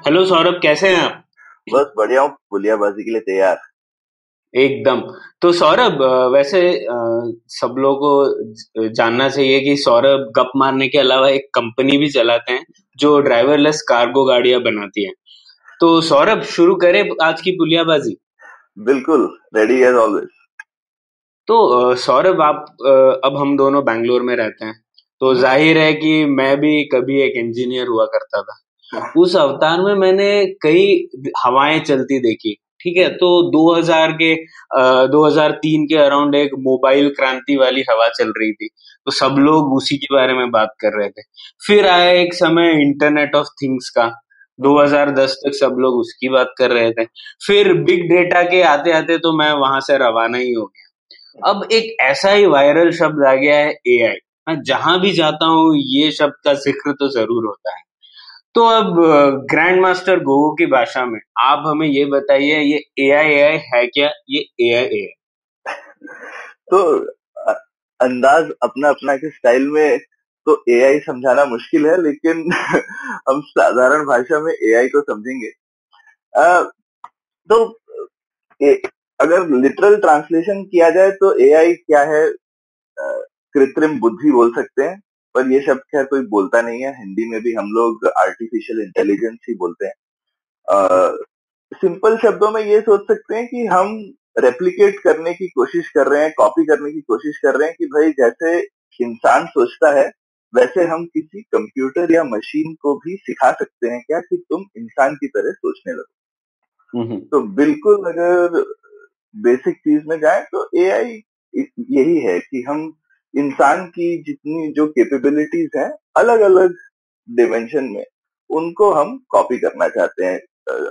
Hello Saurabh कैसे हैं आप? बस बढ़िया हूँ पुलियाबाजी के लिए तैयार। एकदम। तो सौरभ वैसे सब लोगों को जानना चाहिए कि सौरभ गप मारने के अलावा एक कंपनी भी चलाते हैं जो ड्राइवरलेस कार्गो गाड़ियाँ बनाती है। तो सौरभ शुरू करें आज की पुलियाबाजी बिल्कुल रेडी एज ऑलवेज तो सौरभ आप अब हम दोनों बैंगलोर में रहते हैं। तो ज़ाहिर है कि मैं भी कभी एक इंजीनियर हुआ करता था। उस अवतार में मैंने कई हवाएँ चलती देखी ठीक है? तो 2000 के अ, 2003 के अराउंड एक मोबाइल क्रांति वाली हवा चल रही थी तो सब लोग उसी के बारे में बात कर रहे थे। फिर आया एक समय इंटरनेट ऑफ़ थिंग्स का 2010 तक सब लोग उसकी बात कर रहे थे। फिर बिग डेटा के आते आते तो मैं वहाँ से रवाना ही हो गया। अब एक ऐसा ही वायरल शब्द आ गया है एआई मैं जहाँ भी जाता हूँ ये शब्द का ज़िक्र तो ज़रूर होता है। तो अब ग्रैंड मास्टर गोगो की भाषा में आप हमें ये बताइए ये एआई आई है क्या? ये एआई एआई तो अंदाज अपना अपना के स्टाइल में तो एआई समझाना मुश्किल है लेकिन हम साधारण भाषा में एआई को समझेंगे। अ, तो ए, अगर लिटरल ट्रांसलेशन किया जाए तो एआई क्या है? कृत्रिम बुद्धि बोल सकते हैं। पर ये शब्द खैर कोई बोलता नहीं है। हिंदी में भी हम लोग आर्टिफिशियल इंटेलिजेंस ही बोलते हैं। सिंपल शब्दों में ये सोच सकते हैं कि हम रेप्लीकेट करने की कोशिश कर रहे हैं कॉपी करने की कोशिश कर रहे हैं कि भाई जैसे इंसान सोचता है वैसे हम किसी कंप्यूटर या मशीन को भी सिखा सकते हैं क्या कि तुम इंसान की तरह सोचने लगो। हम्म, तो बिल्कुल अगर बेसिक चीज़ में जाए तो एआई यही है कि हम इंसान की जितनी जो कैपेबिलिटीज हैं अलग अलग डिमेंशन में उनको हम कॉपी करना चाहते हैं।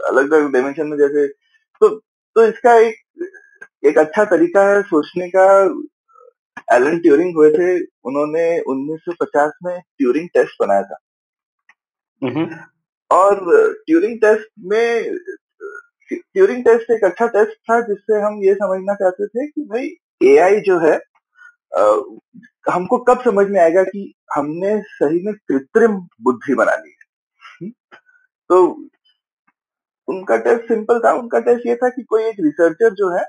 अलग अलग डिमेंशन में जैसे तो तो इसका एक एक अच्छा तरीका है सोचने का। एलन ट्यूरिंग हुए थे उन्होंने 1950 में ट्यूरिंग टेस्ट बनाया था। और ट्यूरिंग टेस्ट में ट्यूरिंग टेस्ट एक अच्छा टेस्ट था जिससे हम ये समझना चाहते थे कि भाई एआई जो है हमको कब समझ में आएगा कि हमने सही में कृत्रिम बुद्धि बना ली है? हम्म? तो उनका टेस्ट सिंपल था। उनका टेस्ट ये था कि कोई एक रिसर्चर जो है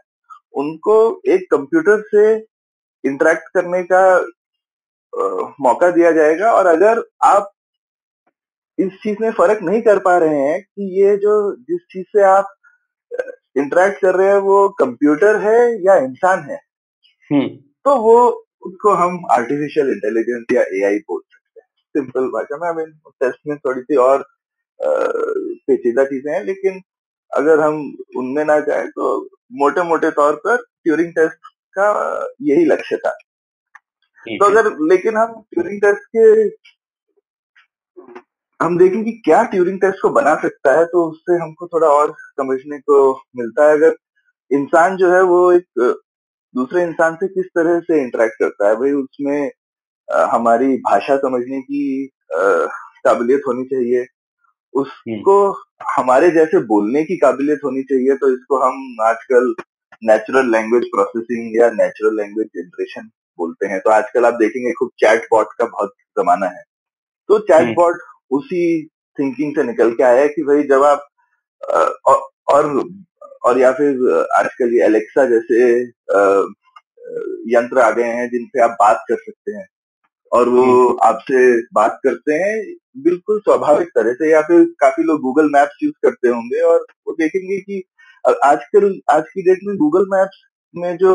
उनको एक कंप्यूटर से इंटरेक्ट करने का अ, मौका दिया जाएगा और अगर आप इस चीज़ में फ़र्क नहीं कर पा रहे हैं कि ये जो जिस चीज़ से आप इंटरेक्ट कर रहे हैं वो कंप्यूटर है या इंसान है? हम्म, तो वो उसको हम आर्टिफिशियल इंटेलिजेंस या एआई बोल सकते हैं। सिंपल भाषा में आई मीन टेस्ट में थोड़ी सी और पेचीदा चीज़ें हैं लेकिन अगर हम उनमें ना जाए तो मोटे मोटे तौर पर ट्यूरिंग टेस्ट का यही लक्ष्य था। तो अगर लेकिन हम ट्यूरिंग टेस्ट के हम देखें कि क्या ट्यूरिंग टेस्ट को बना सकता है तो उससे हमको थोड़ा और समझने को मिलता है। अगर इंसान जो है वो एक दूसरे इंसान से किस तरह से इंटरेक्ट करता है? भाई उसमें हमारी भाषा समझने की काबिलियत होनी चाहिए। उसको हमारे जैसे बोलने की काबिलियत होनी चाहिए तो इसको हम आजकल नेचुरल लैंग्वेज प्रोसेसिंग या नेचुरल लैंग्वेज जनरेशन बोलते हैं। तो आजकल आप देखेंगे खूब चैट बॉट का बहुत जमाना है। तो चैट हम्म, बॉट उसी थिंकिंग से निकल के आया है कि भाई जब आप और और, और या फिर आजकल ये एलेक्सा जैसे यंत्र आ गए हैं जिनसे आप बात कर सकते हैं। और वो आपसे बात करते हैं बिल्कुल स्वाभाविक तरह से या फिर काफ़ी लोग गूगल मैप्स यूज़ करते होंगे और वो देखेंगे कि आजकल आज की डेट में गूगल मैप्स में जो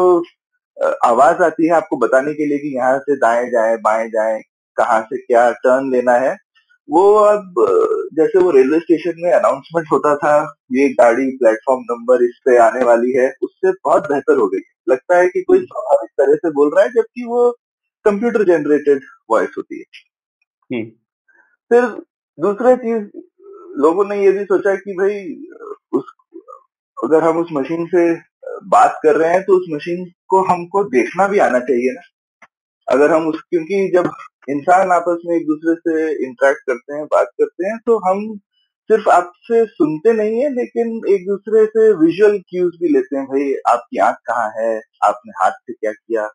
आवाज़ आती है आपको बताने के लिए कि यहाँ से दाएँ जाएँ बाएँ जाएँ कहाँ से क्या टर्न लेना है वो अब जैसे वो रेलवे स्टेशन में अनाउंसमेंट होता था ये गाड़ी प्लेटफॉर्म नंबर इस पे आने वाली है उससे बहुत बेहतर हो गई। लगता है कि कोई स्वाभाविक तरह से बोल रहा है जबकि वो कंप्यूटर जनरेटेड वॉइस होती है। हम्म, फिर दूसरा चीज़ लोगों ने ये भी सोचा कि भाई उस अगर हम उस मशीन से बात कर रहे हैं तो उस मशीन को हमको देखना भी आना चाहिए ना। अगर हम उस क्योंकि जब इंसान आपस में एक दूसरे से इंटरेक्ट करते हैं बात करते हैं तो हम सिर्फ़ आपसे सुनते नहीं है लेकिन एक दूसरे से विजुअल क्यूज भी लेते हैं भाई आपकी आँख कहाँ है? आपने हाथ से क्या किया?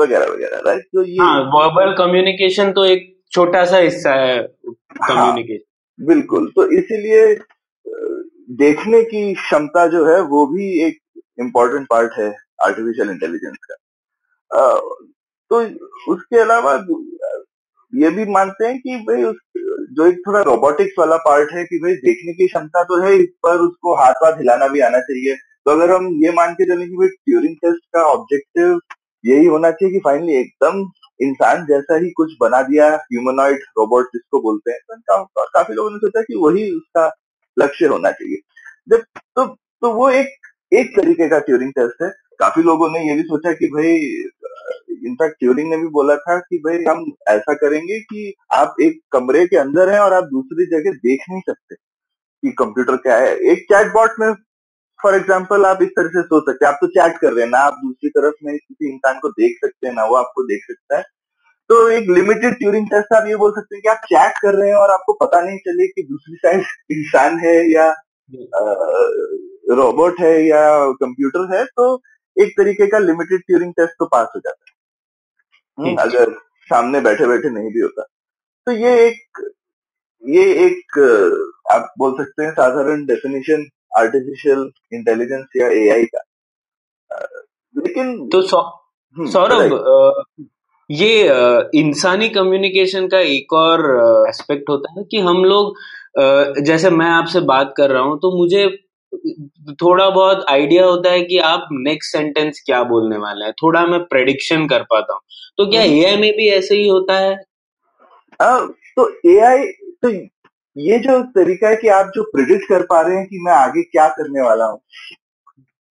वगैरह वगैरह राइट तो ये हाँ वर्बल कम्युनिकेशन तो एक छोटा सा हिस्सा है कम्युनिकेशन हाँ, बिल्कुल तो इसीलिए देखने की क्षमता जो है वो भी एक इम्पोर्टेंट पार्ट है आर्टिफिशियल इंटेलिजेंस का। तो उसके अलावा ये भी मानते हैं कि भाई उस, जो एक थोड़ा रोबोटिक्स वाला पार्ट है कि भाई देखने की क्षमता तो है, इस पर उसको हाथ वाथ हिलाना भी आना चाहिए। तो अगर हम ये मान के चले कि भाई ट्यूरिंग टेस्ट का ऑब्जेक्टिव यही होना चाहिए कि फाइनली एकदम इंसान जैसा ही कुछ बना दिया ह्यूमनॉइड रोबोट जिसको बोलते हैं तो काफ़ी लोगों ने सोचा कि वही उसका लक्ष्य होना चाहिए। जब तो तो वो एक एक तरीके का ट्यूरिंग टेस्ट है। काफ़ी लोगों ने ये भी सोचा कि भाई इनफैक्ट ट्यूरिंग ने भी बोला था कि भाई हम ऐसा करेंगे कि आप एक कमरे के अंदर हैं और आप दूसरी जगह देख नहीं सकते कि कंप्यूटर क्या है। एक चैट बॉट में फॉर एग्ज़ाम्पल आप इस तरह से सोच सकते हैं। आप तो चैट कर रहे हैं ना आप दूसरी तरफ़ में किसी इंसान को देख सकते हैं ना वो आपको देख सकता है। तो एक लिमिटेड ट्यूरिंग टेस्ट आप ये बोल सकते हैं कि आप चैट कर रहे हैं और आपको पता नहीं चले कि दूसरी साइड इंसान है या रोबोट है या कंप्यूटर है तो एक तरीके का लिमिटेड ट्यूरिंग टेस्ट तो पास हो जाता है। हम्म, अगर सामने बैठे बैठे नहीं भी होता। तो ये एक ये एक आप बोल सकते हैं साधारण डेफिनेशन आर्टिफिशियल इंटेलिजेंस या एआई का। लेकिन तो हम्म, सौरभ ये इंसानी कम्युनिकेशन का एक और एस्पेक्ट होता है कि हम लोग जैसे मैं आपसे बात कर रहा हूँ तो मुझे थोड़ा बहुत आइडिया होता है कि आप नेक्स्ट सेंटेंस क्या बोलने वाले हैं। थोड़ा मैं प्रेडिक्शन कर पाता हूँ। तो क्या एआई हम्म। में भी ऐसे ही होता है? आ, तो एआई तो ये जो तरीका है कि आप जो प्रिडिक्ट कर पा रहे हैं कि मैं आगे क्या करने वाला हूँ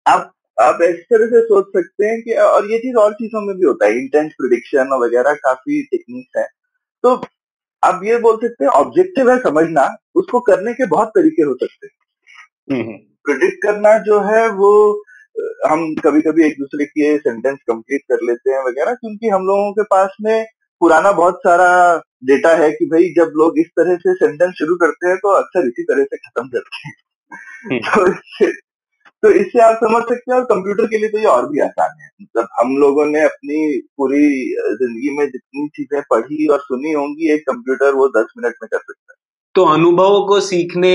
आप आप इस तरह से सोच सकते हैं कि और ये चीज़ और चीज़ों में भी होता है। इंटेंस प्रिडिक्शन वगैरह काफ़ी टेक्निक्स है। तो आप ये बोल सकते हैं ऑब्जेक्टिव है समझना उसको करने के बहुत तरीके हो सकते हैं। हम्म, हम्म। करना जो है वो हम कभी कभी एक दूसरे के सेंटेंस कंप्लीट कर लेते हैं वगैरह क्योंकि हम लोगों के पास में पुराना बहुत सारा डेटा है कि भाई जब लोग इस तरह से सेंटेंस शुरू करते हैं तो अक्सर इसी तरह से खत्म करते हैं। हम्म। तो इससे तो इससे आप समझ सकते हैं और कंप्यूटर के लिए तो ये और भी आसान है। मतलब हम लोगों ने अपनी पूरी ज़िंदगी में जितनी चीज़ें पढ़ी और सुनी होंगी एक कंप्यूटर वो दस मिनट में कर सकता है। तो अनुभव को सीखने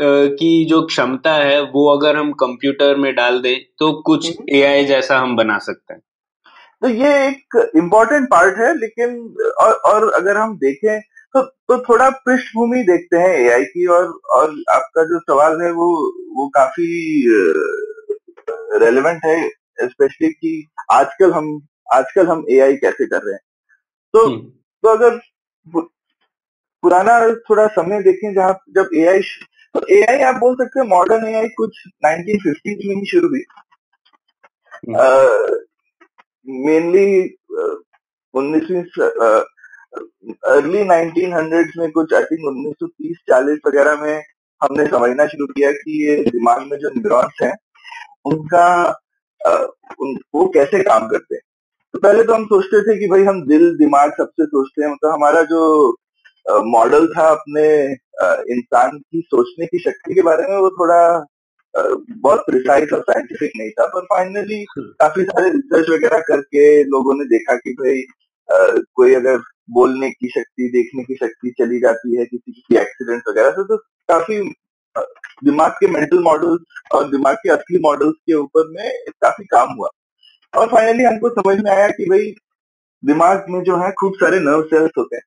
की जो क्षमता है वो अगर हम कंप्यूटर में डाल दें तो कुछ एआई हम्म। जैसा हम बना सकते हैं तो ये एक इम्पोर्टेंट पार्ट है लेकिन और, और अगर हम देखें तो तो थोड़ा पृष्ठभूमि देखते हैं एआई की और और आपका जो सवाल है वो वो काफ़ी रेलेवेंट है स्पेशली कि आजकल हम आजकल हम एआई कैसे कर रहे हैं तो हम्म। तो अगर पुराना थोड़ा समय देखें जहाँ जब एआई तो एआई आप बोल सकते हैं मॉडर्न एआई कुछ 1950 में ही शुरू हुई। मेनली उन्नीसवीं अर्ली नाइनटीन हंड्रेड में कुछ आई थिंक उन्नीस सौ तीस चालीस वगैरह में हमने समझना शुरू किया कि ये दिमाग में जो न्यूरॉन्स हैं उनका उन, वो कैसे काम करते हैं। तो पहले तो हम सोचते थे कि भाई हम दिल दिमाग सबसे सोचते हैं मतलब हमारा जो मॉडल था अपने इंसान की सोचने की शक्ति के बारे में वो थोड़ा बहुत प्रिसाइज और साइंटिफिक नहीं था पर फाइनली हम्म। काफ़ी सारे रिसर्च वगैरह करके लोगों ने देखा कि भाई कोई अगर बोलने की शक्ति देखने की शक्ति चली जाती है किसी की एक्सीडेंट वगैरह से तो काफ़ी दिमाग के मेंटल मॉडल्स और दिमाग के असली मॉडल्स के ऊपर में काफ़ी काम हुआ और फाइनली हमको समझ में आया कि भाई दिमाग में जो है खूब सारे नर्व सेल्स होते हैं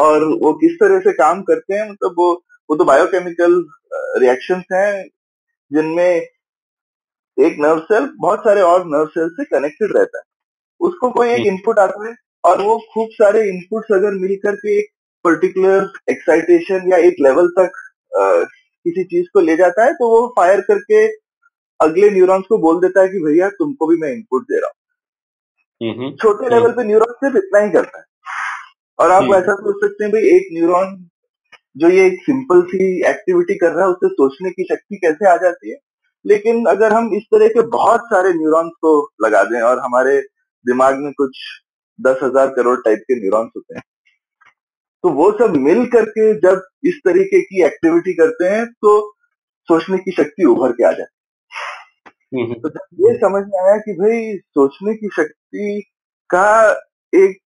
और वो किस तरह से काम करते हैं मतलब वो वो तो बायोकेमिकल रिएक्शंस हैं जिनमें एक नर्व सेल बहुत सारे और नर्व सेल से कनेक्टेड रहता है। उसको कोई एक इनपुट आता है और वो खूब सारे इनपुट्स अगर मिलकर के एक पर्टिकुलर एक्साइटेशन या एक लेवल तक आ, किसी चीज़ को ले जाता है तो वो फायर करके अगले न्यूरॉन्स को बोल देता है कि भैया तुमको भी मैं इनपुट दे रहा हूँ। छोटे लेवल पे न्यूरॉन सिर्फ़ इतना ही करता है। और आप हम्म। ऐसा सोच सकते हैं भाई एक न्यूरॉन जो ये एक सिंपल सी एक्टिविटी कर रहा है उससे सोचने की शक्ति कैसे आ जाती है? लेकिन अगर हम इस तरह के बहुत सारे न्यूरॉन्स को लगा दें और हमारे दिमाग में कुछ दस हज़ार करोड़ टाइप के न्यूरॉन्स होते हैं तो वो सब मिल करके जब इस तरीके की एक्टिविटी करते हैं तो सोचने की शक्ति उभर के आ जाती है। हम्म, तो जब ये समझ में आया कि भाई सोचने की शक्ति का एक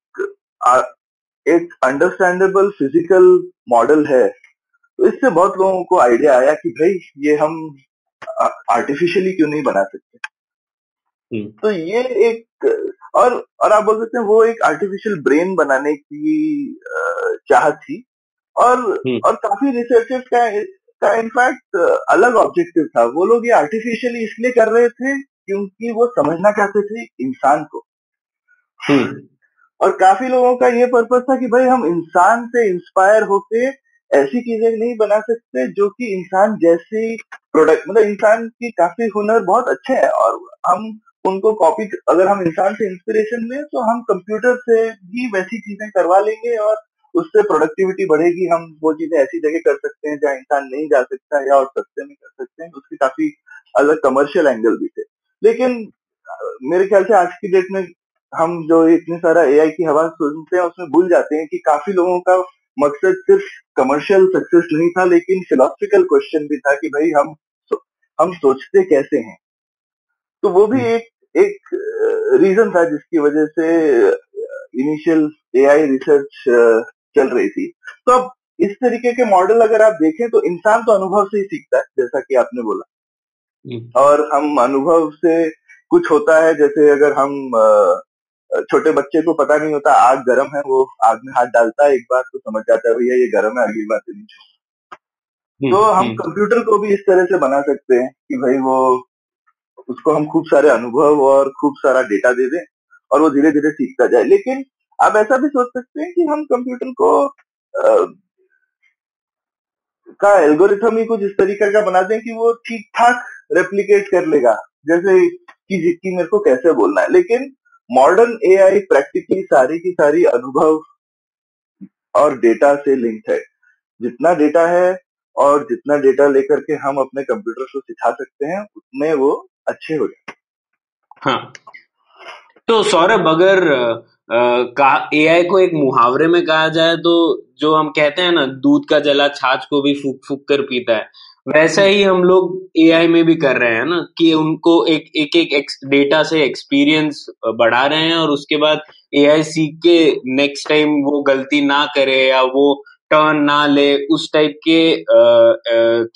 एक अंडरस्टैंडेबल फ़िज़िकल मॉडल है। तो इससे बहुत लोगों को आइडिया आया कि भाई ये हम आर्टिफिशियली क्यों नहीं बना सकते? हम्म, तो ये एक और और आप बोल सकते हैं वो एक आर्टिफिशियल ब्रेन बनाने की चाहत थी। और हम्म। और काफ़ी रिसर्चर्स का का इनफैक्ट अलग ऑब्जेक्टिव था। वो लोग ये आर्टिफिशियली इसलिए कर रहे थे क्योंकि वो समझना चाहते थे इंसान को। हम्म, और काफ़ी लोगों का ये पर्पज था कि भाई हम इंसान से इंस्पायर होके ऐसी चीज़ें नहीं बना सकते जो कि इंसान जैसी प्रोडक्ट मतलब इंसान की काफ़ी हुनर बहुत अच्छे हैं और हम उनको कॉपी अगर हम इंसान से इंस्पिरेशन लें तो हम कंप्यूटर से भी वैसी चीज़ें करवा लेंगे और उससे प्रोडक्टिविटी बढ़ेगी। हम वो चीज़ें ऐसी जगह कर सकते हैं जहाँ इंसान नहीं जा सकता या और सस्ते में कर सकते हैं। उसके काफ़ी अलग कमर्शियल एंगल भी थे। लेकिन, मेरे ख्याल से आज की डेट में हम जो इतने सारा एआई की हवा सुनते हैं उसमें भूल जाते हैं कि काफ़ी लोगों का मकसद सिर्फ़ कमर्शियल सक्सेस नहीं था लेकिन फिलोसफिकल क्वेश्चन भी था कि भाई हम हम सोचते कैसे हैं। तो वो भी एक एक रीजन था जिसकी वजह से इनिशियल एआई रिसर्च चल रही थी। तो अब इस तरीके के मॉडल अगर आप देखें तो इंसान तो अनुभव से ही सीखता है जैसा कि आपने बोला। हम्म, और हम अनुभव से कुछ होता है जैसे अगर हम छोटे बच्चे को पता नहीं होता आग गर्म है वो आग में हाथ डालता है एक बार तो समझ जाता है भैया ये गर्म है अगली बार से नहीं हम्म, तो हम हम्म, कंप्यूटर को भी इस तरह से बना सकते हैं कि भाई वो उसको हम खूब सारे अनुभव और खूब सारा डेटा दे दें और वो धीरे धीरे सीखता जाए। लेकिन आप ऐसा भी सोच सकते हैं कि हम कंप्यूटर को अ, का एल्गोरिथम ही कुछ इस तरीके का बना दें कि वो ठीक ठाक रेप्लीकेट कर लेगा जैसे कि कि मेरे को कैसे बोलना है। लेकिन मॉडर्न एआई प्रैक्टिकली सारी की सारी अनुभव और डेटा से लिंक्ड है। जितना डेटा है और जितना डेटा लेकर के हम अपने कंप्यूटर को सिखा सकते हैं, उतने वो अच्छे हो जाते हाँ। तो सौरभ, अगर ए आई को एक मुहावरे में कहा जाए तो जो हम कहते हैं ना, दूध का जला छाछ को भी फूक फूक कर पीता है। वैसा ही हम लोग एआई में भी कर रहे हैं ना कि उनको एक एक एक डेटा से एक्सपीरियंस बढ़ा रहे हैं और उसके बाद एआई सीख के नेक्स्ट टाइम वो गलती ना करे या वो टर्न ना ले उस टाइप के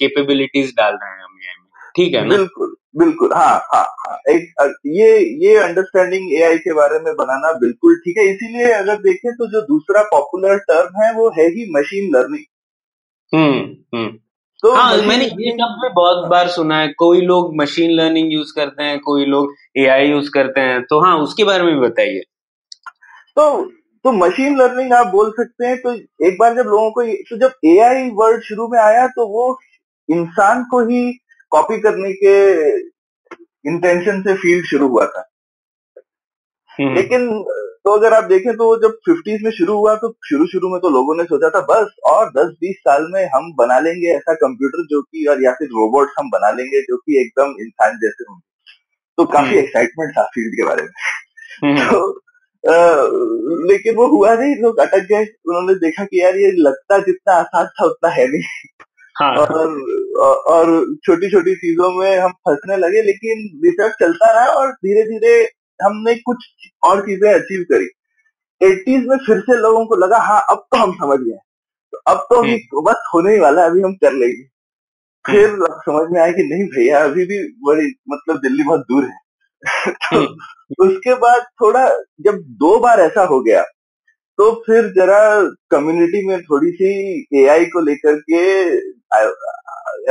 कैपेबिलिटीज डाल रहे हैं हम एआई में। ठीक है ना? बिल्कुल बिल्कुल हाँ हाँ हाँ एक ये ये अंडरस्टैंडिंग एआई के बारे में बनाना बिल्कुल ठीक है। इसीलिए अगर देखें तो जो दूसरा पॉपुलर टर्म है वो है ही मशीन लर्निंग हम्म हम्म। तो हाँ मैंने ये शब्द भी बहुत बार सुना है कोई लोग मशीन लर्निंग यूज़ करते हैं कोई लोग एआई यूज़ करते हैं तो हाँ उसके बारे में भी बताइए। तो तो मशीन लर्निंग आप बोल सकते हैं तो एक बार जब लोगों को तो जब एआई वर्ड शुरू में आया तो वो इंसान को ही कॉपी करने के इंटेंशन से फ़ील्ड शुरू हुआ था। हम्म, लेकिन तो अगर आप देखें तो जब फिफ्टीज में शुरू हुआ तो शुरू शुरू में तो लोगों ने सोचा था बस और 10-20 साल में हम बना लेंगे ऐसा कंप्यूटर जो कि और या फिर रोबोट हम बना लेंगे जो कि एकदम इंसान जैसे होंगे। तो काफ़ी हम्म। एक्साइटमेंट था फ़ील्ड के बारे में। हम्म, तो अ, लेकिन वो हुआ नहीं लोग अटक गए। उन्होंने देखा कि यार ये लगता जितना आसान था उतना है नहीं। हाँ। और और छोटी छोटी चीज़ों में हम फंसने लगे लेकिन रिसर्च चलता रहा और धीरे धीरे हमने कुछ और चीज़ें अचीव करी। एटीज में फिर से लोगों को लगा हाँ अब तो हम समझ गए तो अब तो अभी बस होने ही वाला है अभी हम कर लेंगे। फिर समझ में आया कि नहीं भैया अभी भी बड़ी मतलब दिल्ली बहुत दूर है। तो उसके बाद थोड़ा जब दो बार ऐसा हो गया तो फिर जरा कम्युनिटी में थोड़ी सी एआई को लेकर के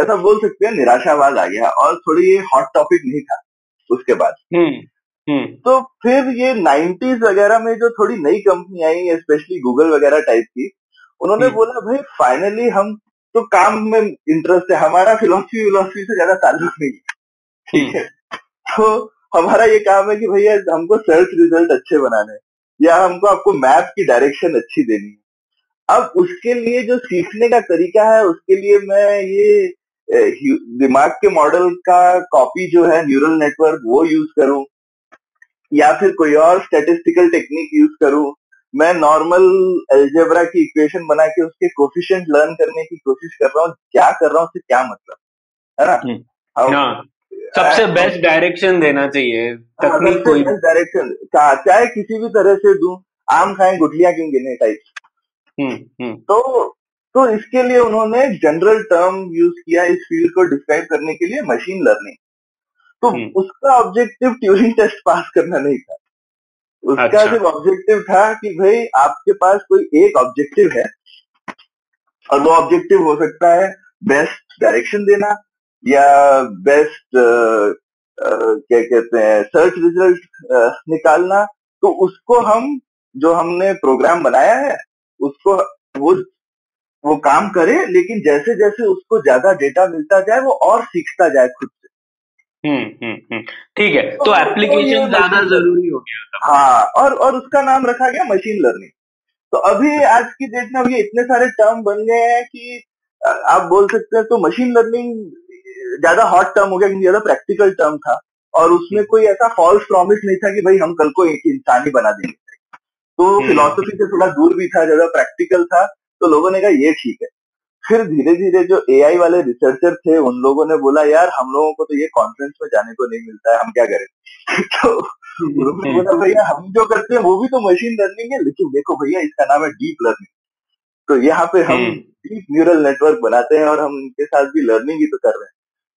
ऐसा बोल सकते हैं निराशावाद आ गया। और थोड़ी ये हॉट टॉपिक नहीं था उसके बाद। हम्म हम्म। तो फिर ये 90s वगैरह में जो थोड़ी नई कंपनी आई स्पेशली गूगल वगैरह टाइप की उन्होंने हम्म। बोला भाई फाइनली हम तो काम में इंटरेस्ट है हमारा फिलोसफी विलोसफी से ज़्यादा ताल्लुक नहीं ठीक है। तो हमारा ये काम है कि भैया हमको सर्च रिज़ल्ट अच्छे बनाने या हमको आपको मैप की डायरेक्शन अच्छी देनी है। अब उसके लिए जो सीखने का तरीका है उसके लिए मैं ये दिमाग के मॉडल का कॉपी जो है न्यूरल नेटवर्क वो यूज़ करूँ। या फिर कोई और स्टेटिस्टिकल टेक्निक यूज़ करूँ मैं नॉर्मल एल्जेब्रा की इक्वेशन बना के उसके कोफिशिएंट लर्न करने की कोशिश कर रहा हूँ क्या कर रहा हूँ उससे क्या मतलब? है ना? हम्म। हाँ, सबसे बेस्ट डायरेक्शन देना चाहिए हाँ, तकनीक कोई डायरेक्शन चाहे किसी भी तरह से दू आम खाए गुठलियाँ क्यों गिने टाइप हम्म, हम्म। तो तो इसके लिए उन्होंने जनरल टर्म यूज़ किया इस फ़ील्ड को डिस्क्राइब करने के लिए मशीन लर्निंग तो उसका ऑब्जेक्टिव ट्यूरिंग टेस्ट पास करना नहीं था उसका अच्छा। सिर्फ़ ऑब्जेक्टिव था कि भाई आपके पास कोई एक ऑब्जेक्टिव है और वो ऑब्जेक्टिव हो सकता है बेस्ट डायरेक्शन देना या बेस्ट क्या कहते हैं सर्च रिज़ल्ट निकालना तो उसको हम जो हमने प्रोग्राम बनाया है उसको वो वो काम करे लेकिन जैसे जैसे उसको ज़्यादा डेटा मिलता जाए वो और सीखता जाए खुद हम्म, हम्म, हम्म। ठीक है तो एप्लीकेशन ज़्यादा ज़रूरी हो गया हाँ और और उसका नाम रखा गया मशीन लर्निंग तो अभी आज की डेट में अभी इतने सारे टर्म बन गए हैं कि आप बोल सकते हैं तो मशीन लर्निंग ज़्यादा हॉट टर्म हो गया क्योंकि ज़्यादा प्रैक्टिकल टर्म था। और उसमें कोई ऐसा फॉल्स प्रॉमिस नहीं था कि भाई हम कल को एक इंसान ही बना देंगे। तो फिलोसफी से थोड़ा दूर भी था ज़्यादा प्रैक्टिकल था। तो लोगों ने कहा ये ठीक है। फिर धीरे धीरे जो एआई वाले रिसर्चर थे उन लोगों ने बोला यार हम लोगों को तो ये कॉन्फ्रेंस में जाने को नहीं मिलता है हम क्या करें? तो उन्होंने बोला भैया हम जो करते हैं वो भी तो मशीन लर्निंग है लेकिन देखो भैया इसका नाम है डीप लर्निंग तो यहाँ पे हम डीप न्यूरल नेटवर्क बनाते हैं और हम इनके साथ भी लर्निंग ही तो कर रहे हैं।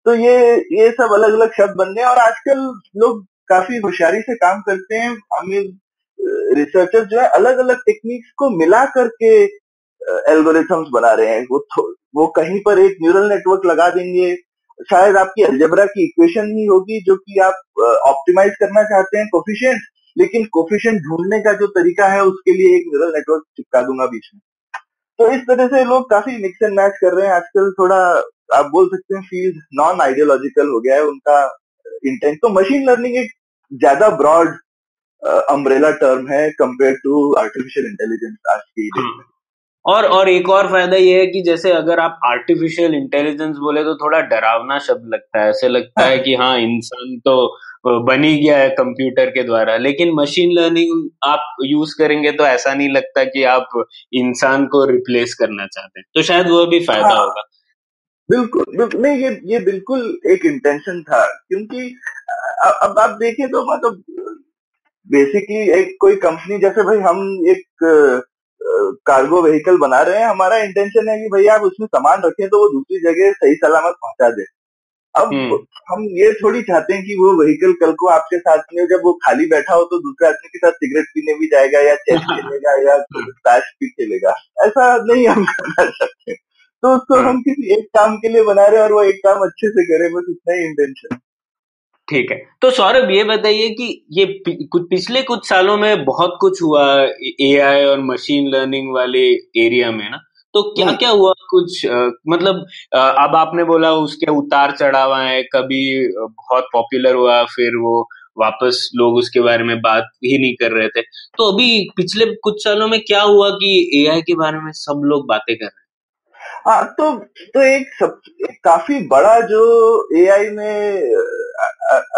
तो ये ये सब अलग अलग शब्द बन गए और आजकल लोग काफ़ी होशियारी से काम करते हैं। हमें रिसर्चर जो है अलग अलग टेक्निक्स को मिला करके एल्गोरिथम्स बना रहे हैं, वो वो कहीं पर एक न्यूरल नेटवर्क लगा देंगे। शायद आपकी अलजेब्रा की इक्वेशन ही होगी जो कि आप ऑप्टिमाइज करना चाहते हैं कोफिशियंट लेकिन कोफिशियंट ढूँढने का जो तरीका है, उसके लिए एक न्यूरल नेटवर्क चिपका दूँगा बीच में। तो इस तरह से लोग काफ़ी मिक्स एंड मैच कर रहे हैं। आजकल थोड़ा, आप बोल सकते हैं फ़ील्ड नॉन आइडियोलॉजिकल हो गया है, उनका इंटेंट तो मशीन लर्निंग एक ज़्यादा ब्रॉड अम्ब्रेला टर्म है कंपेयर टू आर्टिफिशियल इंटेलिजेंस आज की डेट में। और और एक और फ़ायदा ये है कि जैसे अगर आप आर्टिफिशियल इंटेलिजेंस बोले तो थोड़ा डरावना शब्द लगता है। ऐसे लगता है कि हाँ इंसान तो बन ही गया है कंप्यूटर के द्वारा। लेकिन मशीन लर्निंग आप यूज़ करेंगे तो ऐसा नहीं लगता कि आप इंसान को रिप्लेस करना चाहते हैं। तो शायद वो भी फ़ायदा हाँ, होगा। बिल्कुल बिल्कुल। नहीं ये ये बिल्कुल एक इंटेंशन था क्योंकि अब आप देखें तो मतलब बेसिकली एक कोई कंपनी जैसे भाई हम एक कार्गो व्हीकल बना रहे हैं हमारा इंटेंशन है कि भैया आप उसमें सामान रखें तो वो दूसरी जगह सही सलामत पहुँचा दे अब हम्म। हम ये थोड़ी चाहते हैं कि वो व्हीकल कल को आपके साथ में जब वो खाली बैठा हो तो दूसरे आदमी के साथ सिगरेट पीने भी जाएगा या चेस खेलेगा या ताश भी खेलेगा ऐसा नहीं हम करना चाहते तो उसको हम्म। हम किसी एक काम के लिए बना रहे हैं और वो एक काम अच्छे से करे बस इतना ही इंटेंशन ठीक है। तो सौरभ ये बताइए कि ये कुछ पिछले कुछ सालों में बहुत कुछ हुआ एआई और मशीन लर्निंग वाले एरिया में ना? तो क्या। क्या हुआ कुछ? आ, मतलब आ, अब आपने बोला उसके उतार चढ़ाव है कभी बहुत पॉपुलर हुआ फिर वो वापस लोग उसके बारे में बात ही नहीं कर रहे थे। तो अभी पिछले कुछ सालों में क्या हुआ कि एआई के बारे में सब लोग बातें कर रहे हैं? हाँ तो तो एक सब एक काफ़ी बड़ा जो एआई में